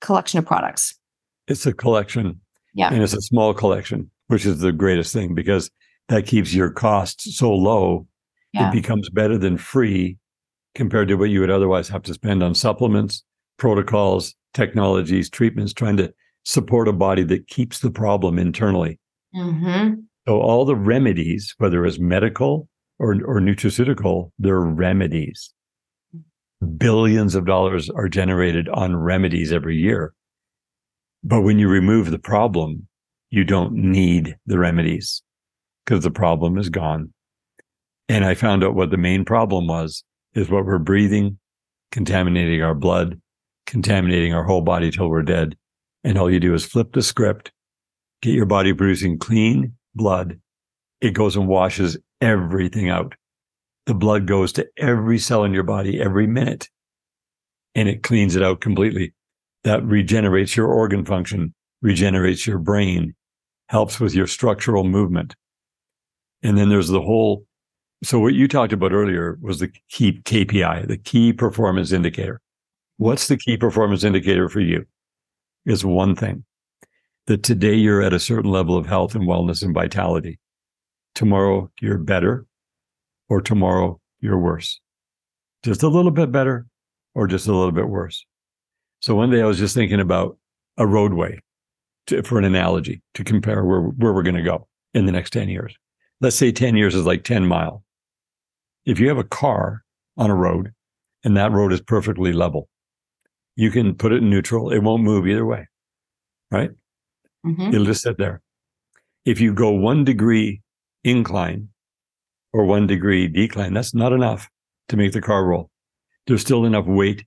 collection of products? It's a collection. Yeah. And it's a small collection, which is the greatest thing because that keeps your costs so low yeah. it becomes better than free compared to what you would otherwise have to spend on supplements, protocols, technologies, treatments, trying to support a body that keeps the problem internally. Mm-hmm. So all the remedies, whether it's medical or, or nutraceutical, they're remedies. Billions of dollars are generated on remedies every year. But when you remove the problem, you don't need the remedies because the problem is gone. And I found out what the main problem was is what we're breathing, contaminating our blood, contaminating our whole body till we're dead. And all you do is flip the script, get your body producing clean blood. It goes and washes everything out. The blood goes to every cell in your body every minute and it cleans it out completely. That regenerates your organ function, regenerates your brain, helps with your structural movement. And then there's the whole so what you talked about earlier was the key KPI, the key performance indicator. What's the key performance indicator for you? Is one thing that today you're at a certain level of health and wellness and vitality. Tomorrow you're better or tomorrow you're worse. Just a little bit better or just a little bit worse. So one day I was just thinking about a roadway to, for an analogy to compare where, where we're going to go in the next 10 years. Let's say 10 years is like 10 mile if you have a car on a road and that road is perfectly level, you can put it in neutral. It won't move either way, right? Mm-hmm. It'll just sit there. If you go one degree incline or one degree decline, that's not enough to make the car roll. There's still enough weight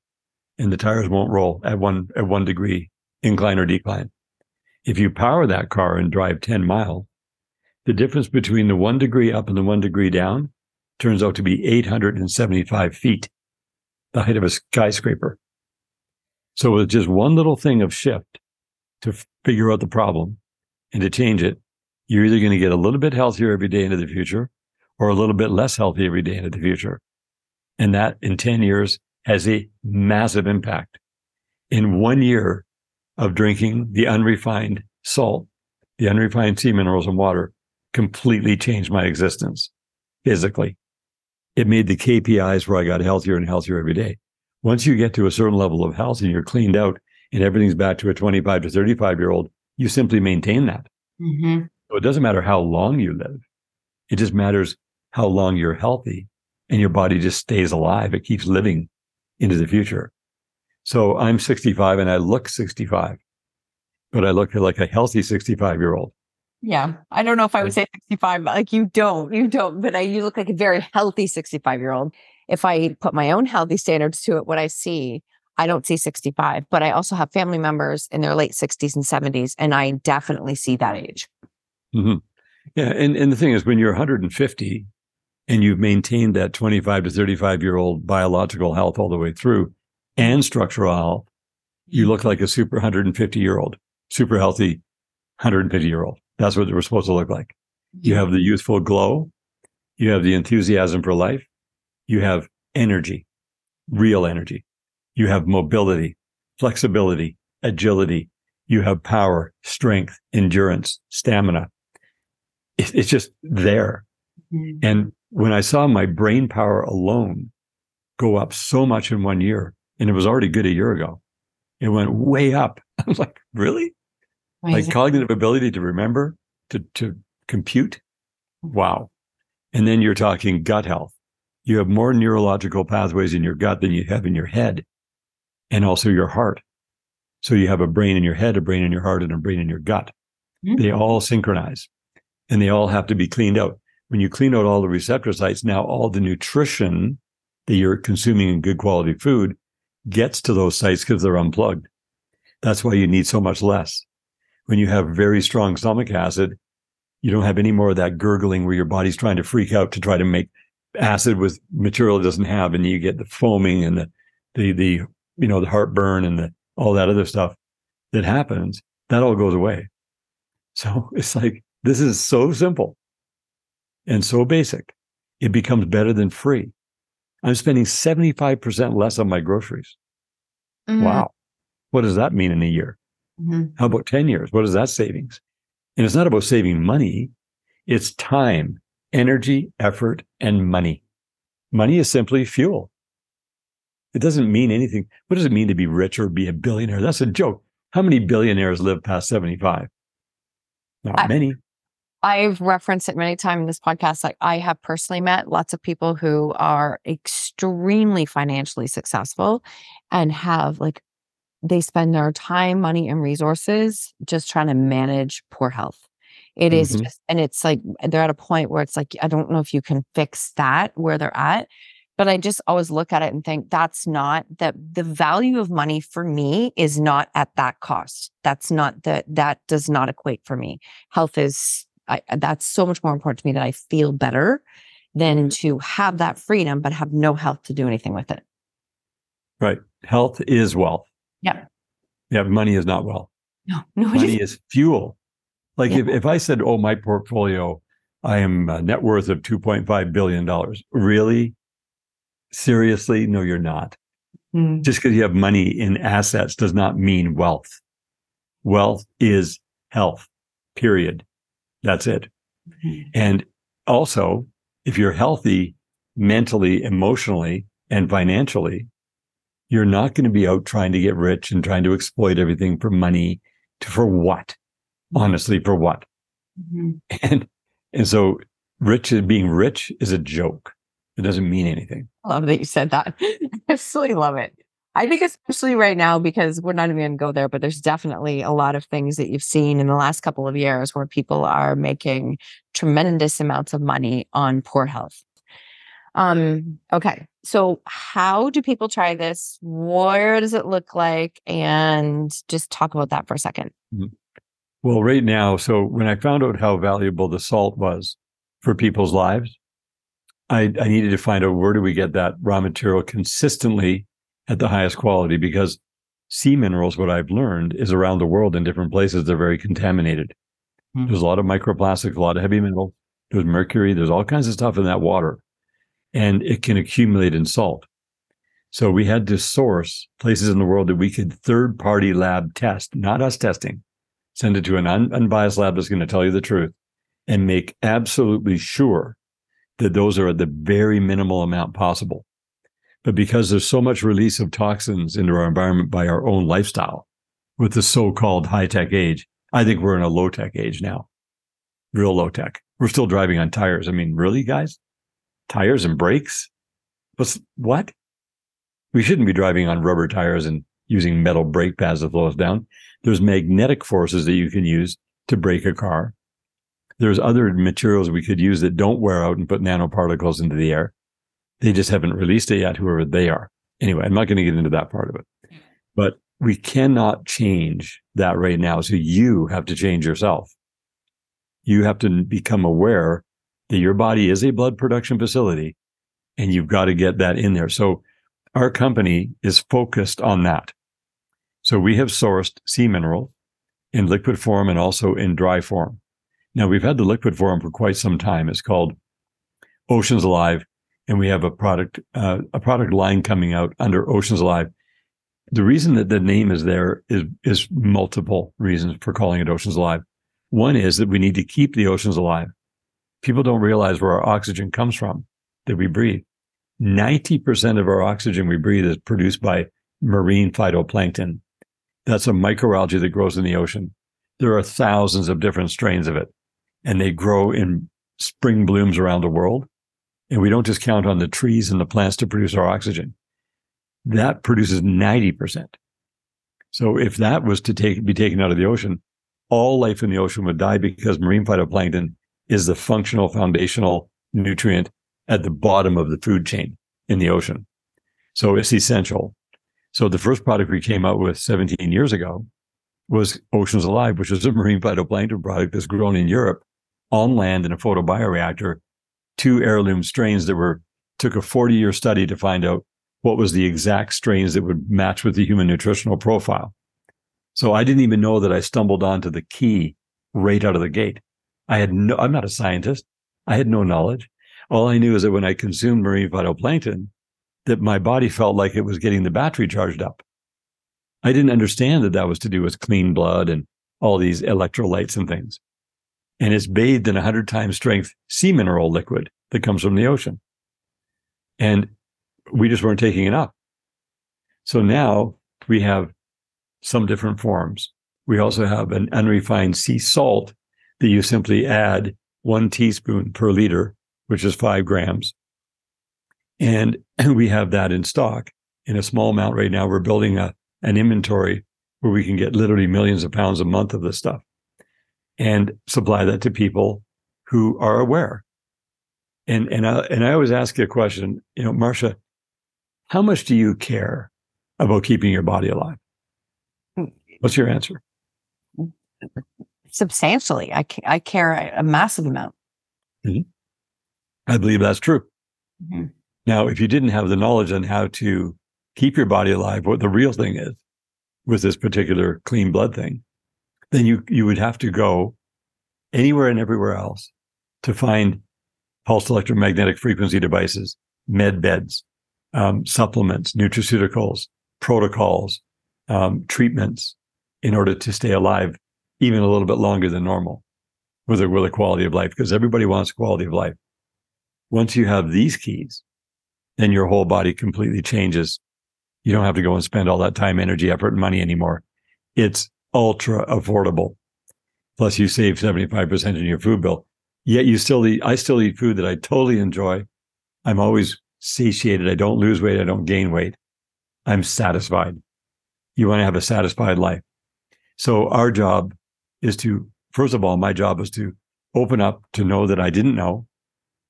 and the tires won't roll at one, at one degree incline or decline. If you power that car and drive 10 mile, the difference between the one degree up and the one degree down turns out to be 875 feet, the height of a skyscraper. So with just one little thing of shift to figure out the problem and to change it, you're either going to get a little bit healthier every day into the future or a little bit less healthy every day into the future. And that in 10 years has a massive impact. In one year of drinking the unrefined salt, the unrefined sea minerals and water completely changed my existence physically. It made the KPIs where I got healthier and healthier every day. Once you get to a certain level of health and you're cleaned out and everything's back to a 25 to 35 year old, you simply maintain that. Mm-hmm. So it doesn't matter how long you live. It just matters how long you're healthy and your body just stays alive. It keeps living into the future. So I'm 65 and I look 65, but I look like a healthy 65 year old. Yeah. I don't know if I would say 65, like you don't, you don't, but I, you look like a very healthy 65 year old. If I put my own healthy standards to it, what I see, I don't see 65, but I also have family members in their late 60s and 70s, and I definitely see that age. Mm-hmm. Yeah. And, and the thing is, when you're 150 and you've maintained that 25 to 35 year old biological health all the way through and structural health, you look like a super 150 year old, super healthy 150 year old. That's what we're supposed to look like. You have the youthful glow. You have the enthusiasm for life. You have energy, real energy. You have mobility, flexibility, agility. You have power, strength, endurance, stamina. It's just there. Mm-hmm. And when I saw my brain power alone go up so much in one year, and it was already good a year ago, it went way up. I was like, really? Amazing. Like cognitive ability to remember, to, to compute. Wow. And then you're talking gut health. You have more neurological pathways in your gut than you have in your head and also your heart. So you have a brain in your head, a brain in your heart, and a brain in your gut. Mm-hmm. They all synchronize and they all have to be cleaned out. When you clean out all the receptor sites, now all the nutrition that you're consuming in good quality food gets to those sites because they're unplugged. That's why you need so much less when you have very strong stomach acid, you don't have any more of that gurgling where your body's trying to freak out to try to make acid with material it doesn't have, and you get the foaming and the the the you know the heartburn and the all that other stuff that happens. That all goes away. So it's like this is so simple and so basic. It becomes better than free. I'm spending 75% less on my groceries. Mm-hmm. Wow. What does that mean in a year? Mm-hmm. How about 10 years? What is that savings? And it's not about saving money. It's time, energy, effort, and money. Money is simply fuel. It doesn't mean anything. What does it mean to be rich or be a billionaire? That's a joke. How many billionaires live past 75? Not I, many. I've referenced it many times in this podcast. Like I have personally met lots of people who are extremely financially successful and have like they spend their time, money, and resources just trying to manage poor health. It mm-hmm. is just, and it's like they're at a point where it's like, I don't know if you can fix that where they're at. But I just always look at it and think that's not that the value of money for me is not at that cost. That's not that, that does not equate for me. Health is, I, that's so much more important to me that I feel better than mm-hmm. to have that freedom, but have no health to do anything with it. Right. Health is wealth. Yeah. Yeah. Money is not wealth. No, no. Money is fuel. Like yeah. if, if I said, oh, my portfolio, I am a net worth of $2.5 billion. Really? Seriously? No, you're not. Mm. Just because you have money in assets does not mean wealth. Wealth is health, period. That's it. Mm. And also, if you're healthy mentally, emotionally, and financially, you're not going to be out trying to get rich and trying to exploit everything for money to, for what? Honestly, for what? Mm-hmm. And, and so rich being rich is a joke. It doesn't mean anything. I love that you said that. I absolutely love it. I think especially right now, because we're not even going to go there, but there's definitely a lot of things that you've seen in the last couple of years where people are making tremendous amounts of money on poor health. Um, okay. So how do people try this? Where does it look like? And just talk about that for a 2nd mm-hmm. Well, right now, so when I found out how valuable the salt was for people's lives, I, I needed to find out where do we get that raw material consistently at the highest quality because sea minerals, what I've learned is around the world in different places, they're very contaminated. Mm-hmm. There's a lot of microplastics, a lot of heavy metal, there's mercury, there's all kinds of stuff in that water, and it can accumulate in salt. So we had to source places in the world that we could third party lab test, not us testing, send it to an un- unbiased lab that's going to tell you the truth and make absolutely sure that those are at the very minimal amount possible. But because there's so much release of toxins into our environment by our own lifestyle with the so-called high-tech age, I think we're in a low-tech age now. Real low tech. We're still driving on tires. I mean, really, guys? Tires and brakes? What's what? We shouldn't be driving on rubber tires and using metal brake pads to slow us down. There's magnetic forces that you can use to break a car. There's other materials we could use that don't wear out and put nanoparticles into the air. They just haven't released it yet, whoever they are. Anyway, I'm not going to get into that part of it. But we cannot change that right now. So you have to change yourself. You have to become aware that your body is a blood production facility and you've got to get that in there. So our company is focused on that. So we have sourced sea mineral in liquid form and also in dry form. Now we've had the liquid form for quite some time. It's called Oceans Alive, and we have a product uh, a product line coming out under Oceans Alive. The reason that the name is there is is multiple reasons for calling it Oceans Alive. One is that we need to keep the oceans alive. People don't realize where our oxygen comes from that we breathe. 90% of our oxygen we breathe is produced by marine phytoplankton. That's a microalgae that grows in the ocean. There are thousands of different strains of it and they grow in spring blooms around the world. And we don't just count on the trees and the plants to produce our oxygen. That produces 90%. So if that was to take, be taken out of the ocean, all life in the ocean would die because marine phytoplankton is the functional foundational nutrient at the bottom of the food chain in the ocean. So it's essential. So the first product we came out with 17 years ago was Oceans Alive, which is a marine phytoplankton product that's grown in Europe on land in a photobioreactor, two heirloom strains that were took a 40 year study to find out what was the exact strains that would match with the human nutritional profile. So I didn't even know that I stumbled onto the key right out of the gate. I had no, I'm not a scientist. I had no knowledge. All I knew is that when I consumed marine phytoplankton, that my body felt like it was getting the battery charged up. I didn't understand that that was to do with clean blood and all these electrolytes and things and it's bathed in a hundred times strength sea mineral liquid that comes from the ocean. And we just weren't taking enough. So now we have some different forms. We also have an unrefined sea salt that you simply add one teaspoon per liter, which is five grams. And we have that in stock in a small amount right now. We're building a, an inventory where we can get literally millions of pounds a month of this stuff and supply that to people who are aware. And and I, and I always ask you a question, you know, Marsha, how much do you care about keeping your body alive? What's your answer? Substantially, I I care a massive amount. Mm-hmm. I believe that's true. Mm-hmm. Now, if you didn't have the knowledge on how to keep your body alive, what the real thing is with this particular clean blood thing, then you you would have to go anywhere and everywhere else to find pulse electromagnetic frequency devices, med beds, um, supplements, nutraceuticals, protocols, um, treatments in order to stay alive even a little bit longer than normal with a, with a quality of life because everybody wants quality of life. Once you have these keys, then your whole body completely changes. You don't have to go and spend all that time, energy, effort, and money anymore. It's ultra affordable. Plus, you save 75% in your food bill. Yet you still eat, I still eat food that I totally enjoy. I'm always satiated. I don't lose weight. I don't gain weight. I'm satisfied. You want to have a satisfied life. So our job is to, first of all, my job is to open up to know that I didn't know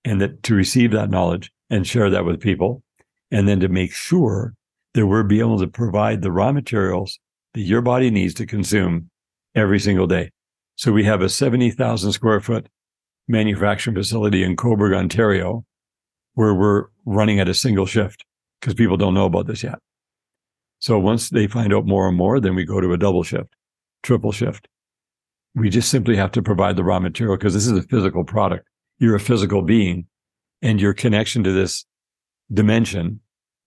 and that to receive that knowledge and share that with people. And then to make sure that we're be able to provide the raw materials that your body needs to consume every single day. So we have a 70,000 square foot manufacturing facility in Cobourg, Ontario, where we're running at a single shift because people don't know about this yet. So once they find out more and more, then we go to a double shift, triple shift. We just simply have to provide the raw material because this is a physical product. You're a physical being and your connection to this dimension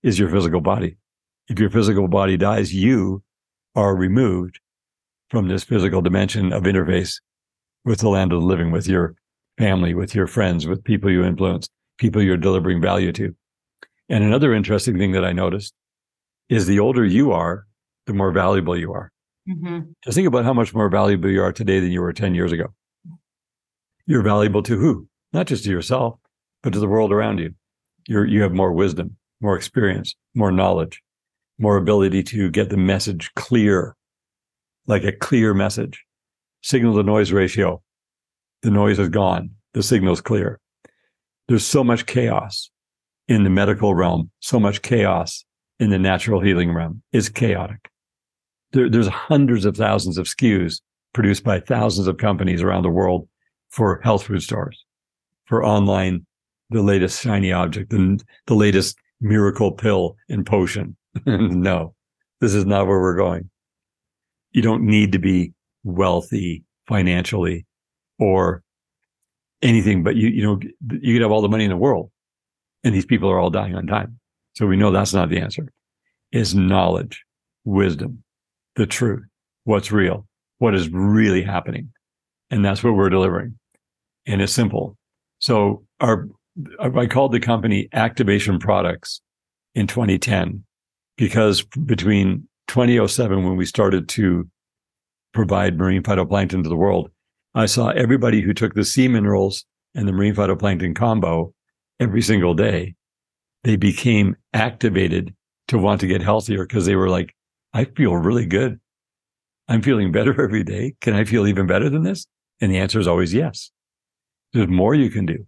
is your physical body. If your physical body dies, you are removed from this physical dimension of interface with the land of the living, with your family, with your friends, with people you influence, people you're delivering value to. And another interesting thing that I noticed is the older you are, the more valuable you are. Mm-hmm. Just think about how much more valuable you are today than you were 10 years ago. You're valuable to who? Not just to yourself, but to the world around you. You're, you have more wisdom, more experience, more knowledge, more ability to get the message clear, like a clear message. Signal to noise ratio. The noise is gone. The signal's clear. There's so much chaos in the medical realm, so much chaos in the natural healing realm. It's chaotic. There, there's hundreds of thousands of SKUs produced by thousands of companies around the world for health food stores, for online, the latest shiny object, and the latest miracle pill and potion. no, this is not where we're going. You don't need to be wealthy financially or anything, but you, you know, you could have all the money in the world and these people are all dying on time. So we know that's not the answer. Is knowledge, wisdom, the truth, what's real, what is really happening. And that's what we're delivering. And it's simple. So our, I called the company Activation Products in 2010 because between 2007, when we started to provide marine phytoplankton to the world, I saw everybody who took the sea minerals and the marine phytoplankton combo every single day, they became activated to want to get healthier because they were like, I feel really good. I'm feeling better every day. Can I feel even better than this? And the answer is always yes. There's more you can do,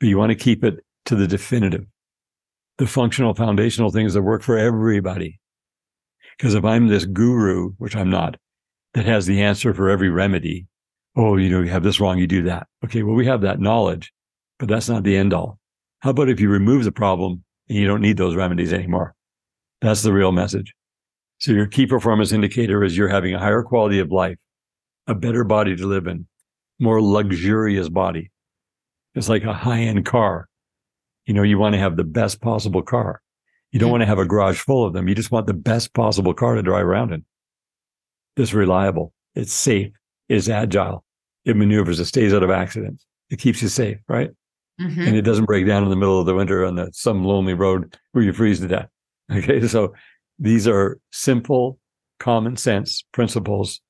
but you want to keep it to the definitive, the functional foundational things that work for everybody. Because if I'm this guru, which I'm not, that has the answer for every remedy, oh, you know, you have this wrong, you do that. Okay, well, we have that knowledge, but that's not the end all. How about if you remove the problem and you don't need those remedies anymore? That's the real message. So your key performance indicator is you're having a higher quality of life, a better body to live in, more luxurious body. It's like a high end car. You know, you want to have the best possible car. You don't want to have a garage full of them. You just want the best possible car to drive around in. It's reliable. It's safe. It's agile. It maneuvers. It stays out of accidents. It keeps you safe, right? mm-hmm. and it doesn't break down in the middle of the winter on the, some lonely road where you freeze to death. Okay. So these are simple, common sense principles.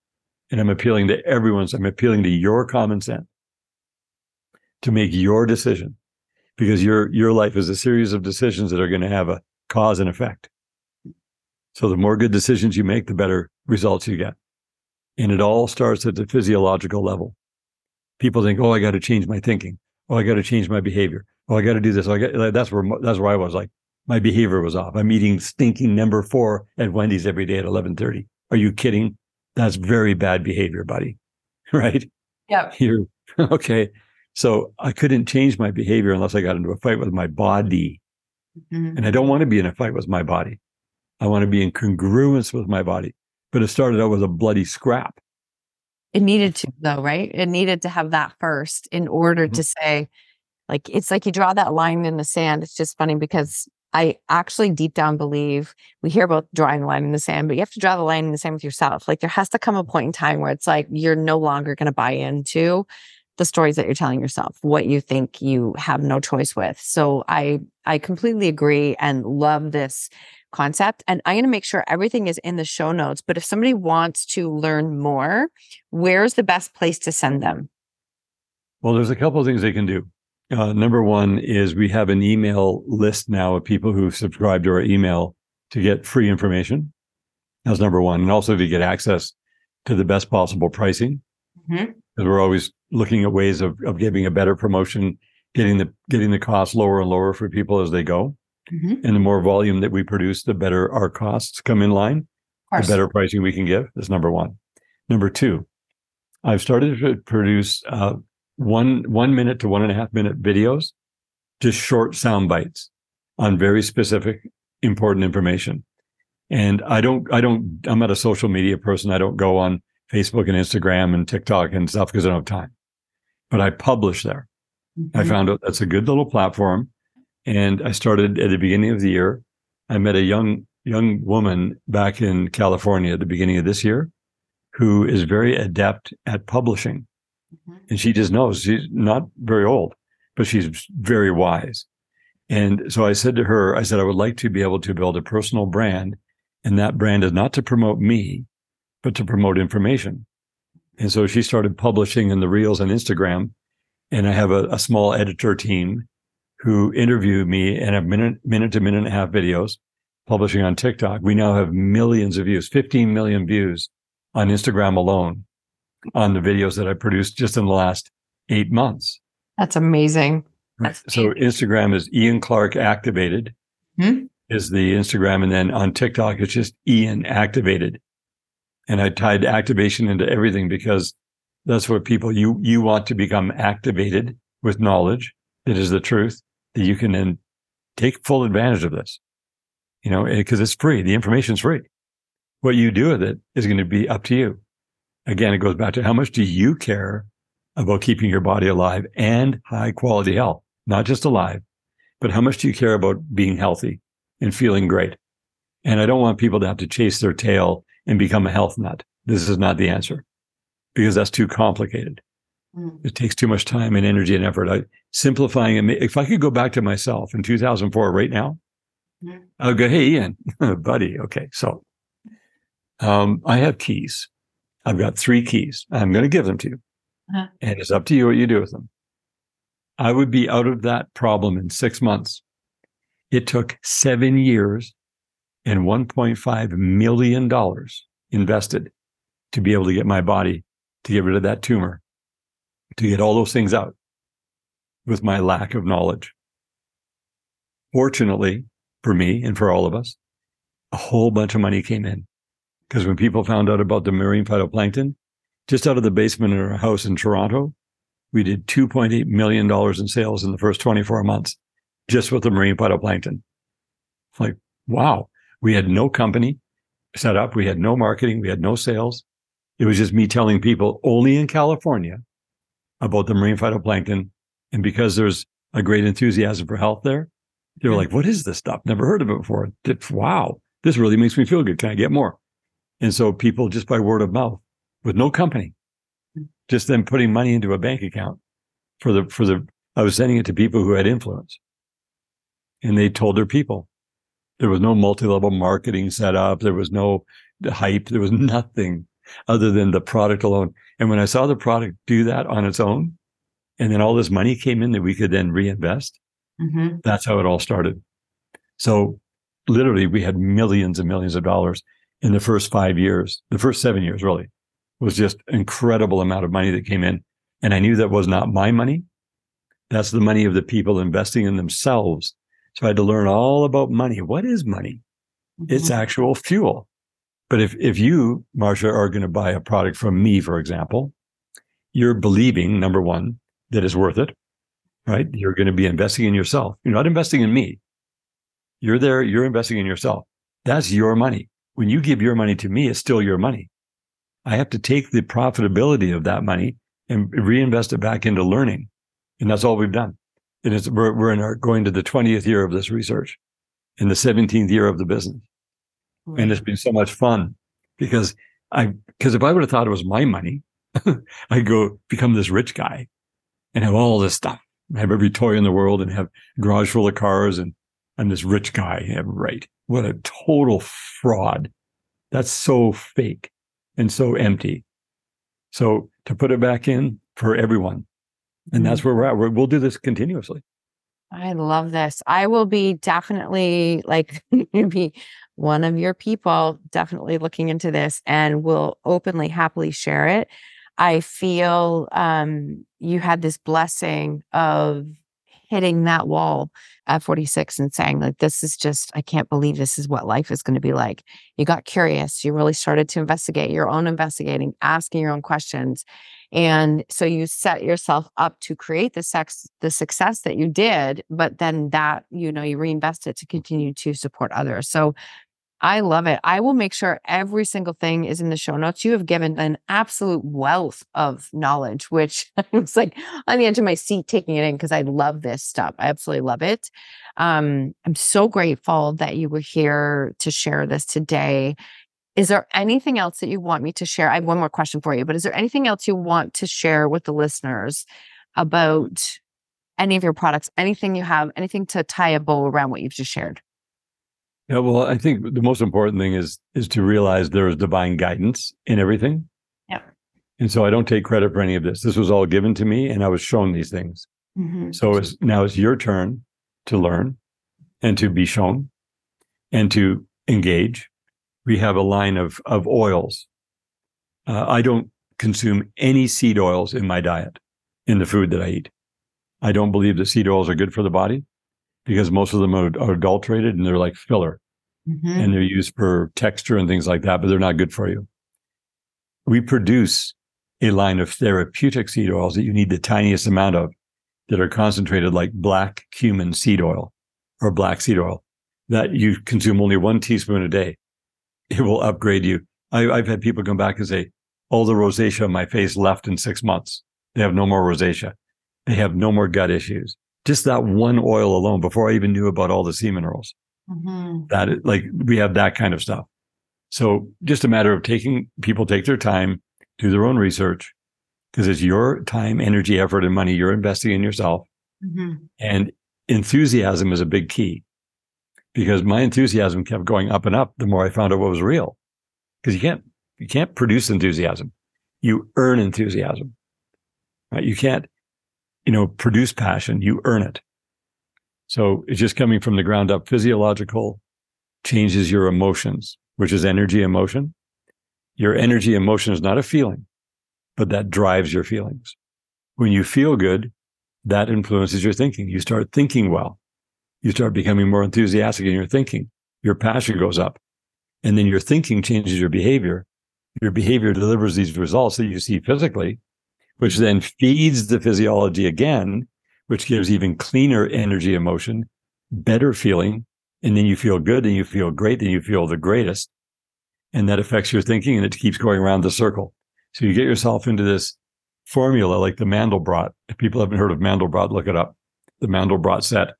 And I'm appealing to everyone's, I'm appealing to your common sense to make your decision because your, your life is a series of decisions that are going to have a cause and effect. So the more good decisions you make, the better results you get. And it all starts at the physiological level. People think, oh, I got to change my thinking oh, I got to change my behavior. Oh, I got to do this. Oh, I got, that's where that's where I was like, my behavior was off. I'm eating stinking number four at Wendy's every day at 11:30. Are you kidding? That's very bad behavior, buddy. Right? Yeah. You're okay. So I couldn't change my behavior unless I got into a fight with my body. Mm-hmm. And I don't want to be in a fight with my body. I want to be in congruence with my body. But it started out with a bloody scrap. It needed to, though, right? It needed to have that first in order mm-hmm. to say, like, it's like you draw that line in the sand. It's just funny because I actually deep down believe we hear about drawing the line in the sand, but you have to draw the line in the sand with yourself. Like, there has to come a point in time where it's like you're no longer going to buy into the stories that you're telling yourself, what you think you have no choice with. So I I completely agree and love this concept. And I'm going to make sure everything is in the show notes. But if somebody wants to learn more, where's the best place to send them? Well, there's a couple of things they can do. Uh, number one is we have an email list now of people who've subscribed to our email to get free information. That's number one. And also to get access to the best possible pricing. Mm-hmm. Because we're always looking at ways of, of giving a better promotion, getting the getting the cost lower and lower for people as they go. Mm-hmm. And the more volume that we produce, the better our costs come in line, the better pricing we can give. Is number one. Number two, I've started to produce uh, one one minute to one and a half minute videos, just short sound bites on very specific important information. And I don't, I don't, I'm not a social media person. I don't go on Facebook and Instagram and TikTok and stuff because I don't have time. But I publish there. Mm-hmm. I found out that's a good little platform. And I started at the beginning of the year. I met a young, young woman back in California at the beginning of this year who is very adept at publishing. Mm-hmm. And she just knows she's not very old, but she's very wise. And so I said to her, I said, I would like to be able to build a personal brand. And that brand is not to promote me, but to promote information. And so she started publishing in the reels on Instagram. And I have a, a small editor team who interview me and have minute, minute to minute and a half videos publishing on TikTok. We now have millions of views, 15 million views on Instagram alone on the videos that I produced just in the last eight months. That's amazing. That's so Instagram is Ian Clarke activated hmm? is the Instagram. And then on TikTok, it's just Ian activated. And I tied activation into everything because that's what people, you, you want to become activated with knowledge that is the truth that you can then take full advantage of this, you know, eh, because it's free. The information's free. What you do with it is going to be up to you. Again, it goes back to how much do you care about keeping your body alive and high quality health? not just alive, but how much do you care about being healthy and feeling great? And I don't want people to have to chase their tail and become a health nut. This is not the answer because that's too complicated. Mm. It takes too much time and energy and effort. I, simplifying it. If I could go back to myself in 2004 right now, mm. I'll go, Hey, Ian, buddy. Okay. So, um, I have keys. I've got three keys. I'm going to give them to you. Uh-huh. And it's up to you what you do with them. I would be out of that problem in six months. It took seven years and $1.5 million invested to be able to get my body to get rid of that tumor, to get all those things out with my lack of knowledge. Fortunately for me and for all of us, a whole bunch of money came in. Because when people found out about the marine phytoplankton, just out of the basement in our house in Toronto, we did $2.8 million in sales in the first 24 months just with the marine phytoplankton. Like, wow. We had no company set up. We had no marketing. We had no sales. It was just me telling people only in California about the marine phytoplankton. And because there's a great enthusiasm for health there, they were like, what is this stuff? Never heard of it before. Wow. This really makes me feel good. Can I get more? And so people just by word of mouth with no company just them putting money into a bank account for the for the I was sending it to people who had influence. And they told their people. There was no multi-level marketing set up. There was no hype. There was nothing other than the product alone. And when I saw the product do that on its own, and then all this money came in that we could then reinvest, mm-hmm. that's how it all started. So literally we had millions and millions of dollars in the first five years, the first seven years, really was just incredible amount of money that came in. And I knew that was not my money. That's the money of the people investing in themselves. So I had to learn all about money. What is money? Mm-hmm. It's actual fuel. But if, if you, Marsha, are going to buy a product from me, for example, you're believing, number one, that it's worth it, right? You're going to be investing in yourself. You're not investing in me. You're there. You're investing in yourself. That's your money. When you give your money to me, it's still your money. I have to take the profitability of that money and reinvest it back into learning. And that's all we've done. And it's, we're, we're in our going to the 20th year of this research in the 17th year of the business. And it's been so much fun because I, because if I would have thought it was my money, I'd go become this rich guy and have all this stuff, have every toy in the world and have a garage full of cars. And I'm this rich guy. Yeah, right. What a total fraud. That's so fake and so empty. So to put it back in for everyone. And that's mm-hmm. where we're at. we will do this continuously. I love this. I will be definitely like be one of your people, definitely looking into this and will openly, happily share it. I feel um, you had this blessing of hitting that wall at 46 and saying, like, this is just, I can't believe this is what life is going to be like. You got curious. You really started to investigate your own investigating, asking your own questions. And so you set yourself up to create the sex, the success that you did, but then that, you know, you reinvest it to continue to support others. So I love it. I will make sure every single thing is in the show notes. You have given an absolute wealth of knowledge, which I was like on the edge of my seat taking it in because I love this stuff. I absolutely love it. Um, I'm so grateful that you were here to share this today. Is there anything else that you want me to share? I have one more question for you, but is there anything else you want to share with the listeners about any of your products, anything you have, anything to tie a bow around what you've just shared? Yeah, well, I think the most important thing is is to realize there is divine guidance in everything. Yeah. And so I don't take credit for any of this. This was all given to me, and I was shown these things. Mm-hmm. So it's now it's your turn to learn, and to be shown, and to engage. We have a line of of oils. Uh, I don't consume any seed oils in my diet, in the food that I eat. I don't believe that seed oils are good for the body because most of them are, are adulterated and they're like filler mm-hmm. and they're used for texture and things like that, but they're not good for you. We produce a line of therapeutic seed oils that you need the tiniest amount of that are concentrated like black cumin seed oil or black seed oil that you consume only one teaspoon a day. It will upgrade you. I, have had people come back and say, all the rosacea on my face left in six months. They have no more rosacea. They have no more gut issues just that one oil alone before I even knew about all the sea minerals. Mm-hmm. That like we have that kind of stuff. So just a matter of taking people take their time, do their own research, because it's your time, energy, effort, and money you're investing in yourself. Mm-hmm. And enthusiasm is a big key because my enthusiasm kept going up and up the more I found out what was real. Because you can't you can't produce enthusiasm. You earn enthusiasm. Right? You can't you know, produce passion, you earn it. So it's just coming from the ground up. Physiological changes your emotions, which is energy emotion. Your energy emotion is not a feeling, but that drives your feelings. When you feel good, that influences your thinking. You start thinking well. You start becoming more enthusiastic in your thinking. Your passion goes up. And then your thinking changes your behavior. Your behavior delivers these results that you see physically which then feeds the physiology again, which gives even cleaner energy emotion, better feeling. And then you feel good and you feel great and you feel the greatest. And that affects your thinking and it keeps going around the circle. So you get yourself into this formula like the Mandelbrot. If people haven't heard of Mandelbrot, look it up. The Mandelbrot set.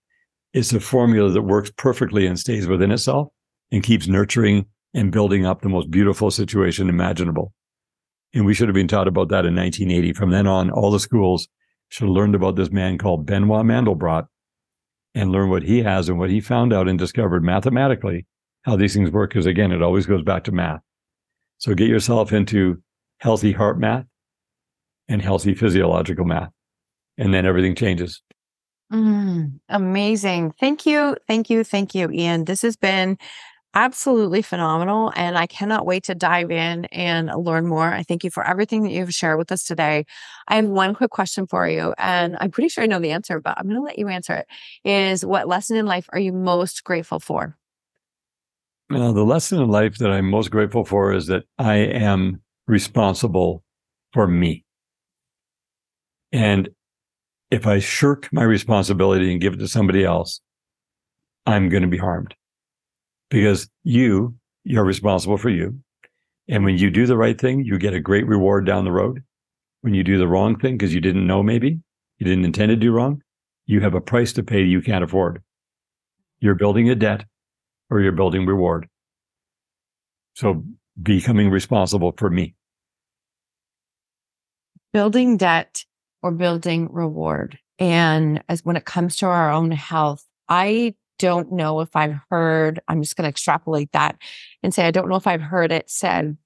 It's a formula that works perfectly and stays within itself and keeps nurturing and building up the most beautiful situation imaginable. And we should have been taught about that in 1980. From then on, all the schools should have learned about this man called Benoit Mandelbrot and learn what he has and what he found out and discovered mathematically how these things work. Because again, it always goes back to math. So get yourself into healthy heart math and healthy physiological math. And then everything changes. Mm, amazing. Thank you. Thank you. Thank you, Ian. This has been absolutely phenomenal. And I cannot wait to dive in and learn more. I thank you for everything that you've shared with us today. I have one quick question for you, and I'm pretty sure I know the answer, but I'm going to let you answer it. Is what lesson in life are you most grateful for? Well, the lesson in life that I'm most grateful for is that I am responsible for me. And if I shirk my responsibility and give it to somebody else, I'm going to be harmed because you, you're responsible for you. And when you do the right thing, you get a great reward down the road. When you do the wrong thing because you didn't know maybe, you didn't intend to do wrong, you have a price to pay you can't afford. You're building a debt or you're building reward. So becoming responsible for me. Building debt or building reward. And as when it comes to our own health, I don't know if I've heard, I'm just going to extrapolate that and say, I don't know if I've heard it said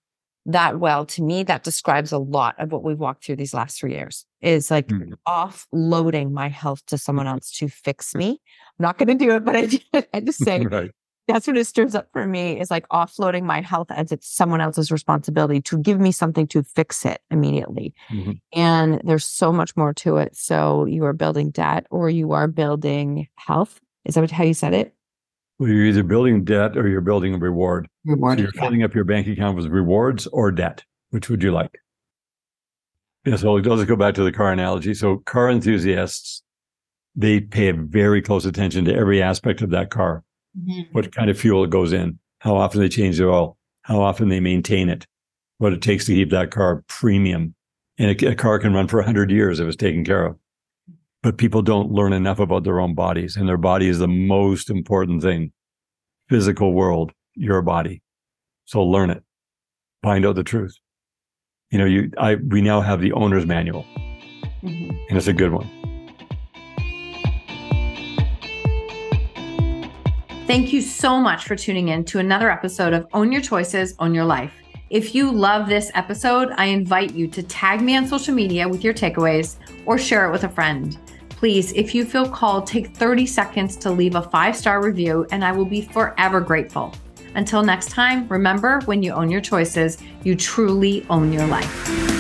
that well. To me, that describes a lot of what we've walked through these last three years is like mm. offloading my health to someone else to fix me. I'm not going to do it, but I, I just say right. that's what it stirs up for me is like offloading my health as it's someone else's responsibility to give me something to fix it immediately. Mm-hmm. And there's so much more to it. So you are building debt or you are building health Is that how you said it? Well, you're either building debt or you're building a reward. Reward. So you're yeah. filling up your bank account with rewards or debt. Which would you like? Yeah, so let's go back to the car analogy. So car enthusiasts, they pay very close attention to every aspect of that car. Mhm. What kind of fuel it goes in, how often they change the oil, how often they maintain it, what it takes to keep that car premium. And a, a car can run for 100 years if it's taken care of. But people don't learn enough about their own bodies, and their body is the most important thing. Physical world, your body. So learn it, find out the truth. You know, you, I, we now have the owner's manual, Mhm. and it's a good one. Thank you so much for tuning in to another episode of Own Your Choices, Own Your Life. If you love this episode, I invite you to tag me on social media with your takeaways or share it with a friend. Please, if you feel called, take 30 seconds to leave a five star review, and I will be forever grateful. Until next time, remember when you own your choices, you truly own your life.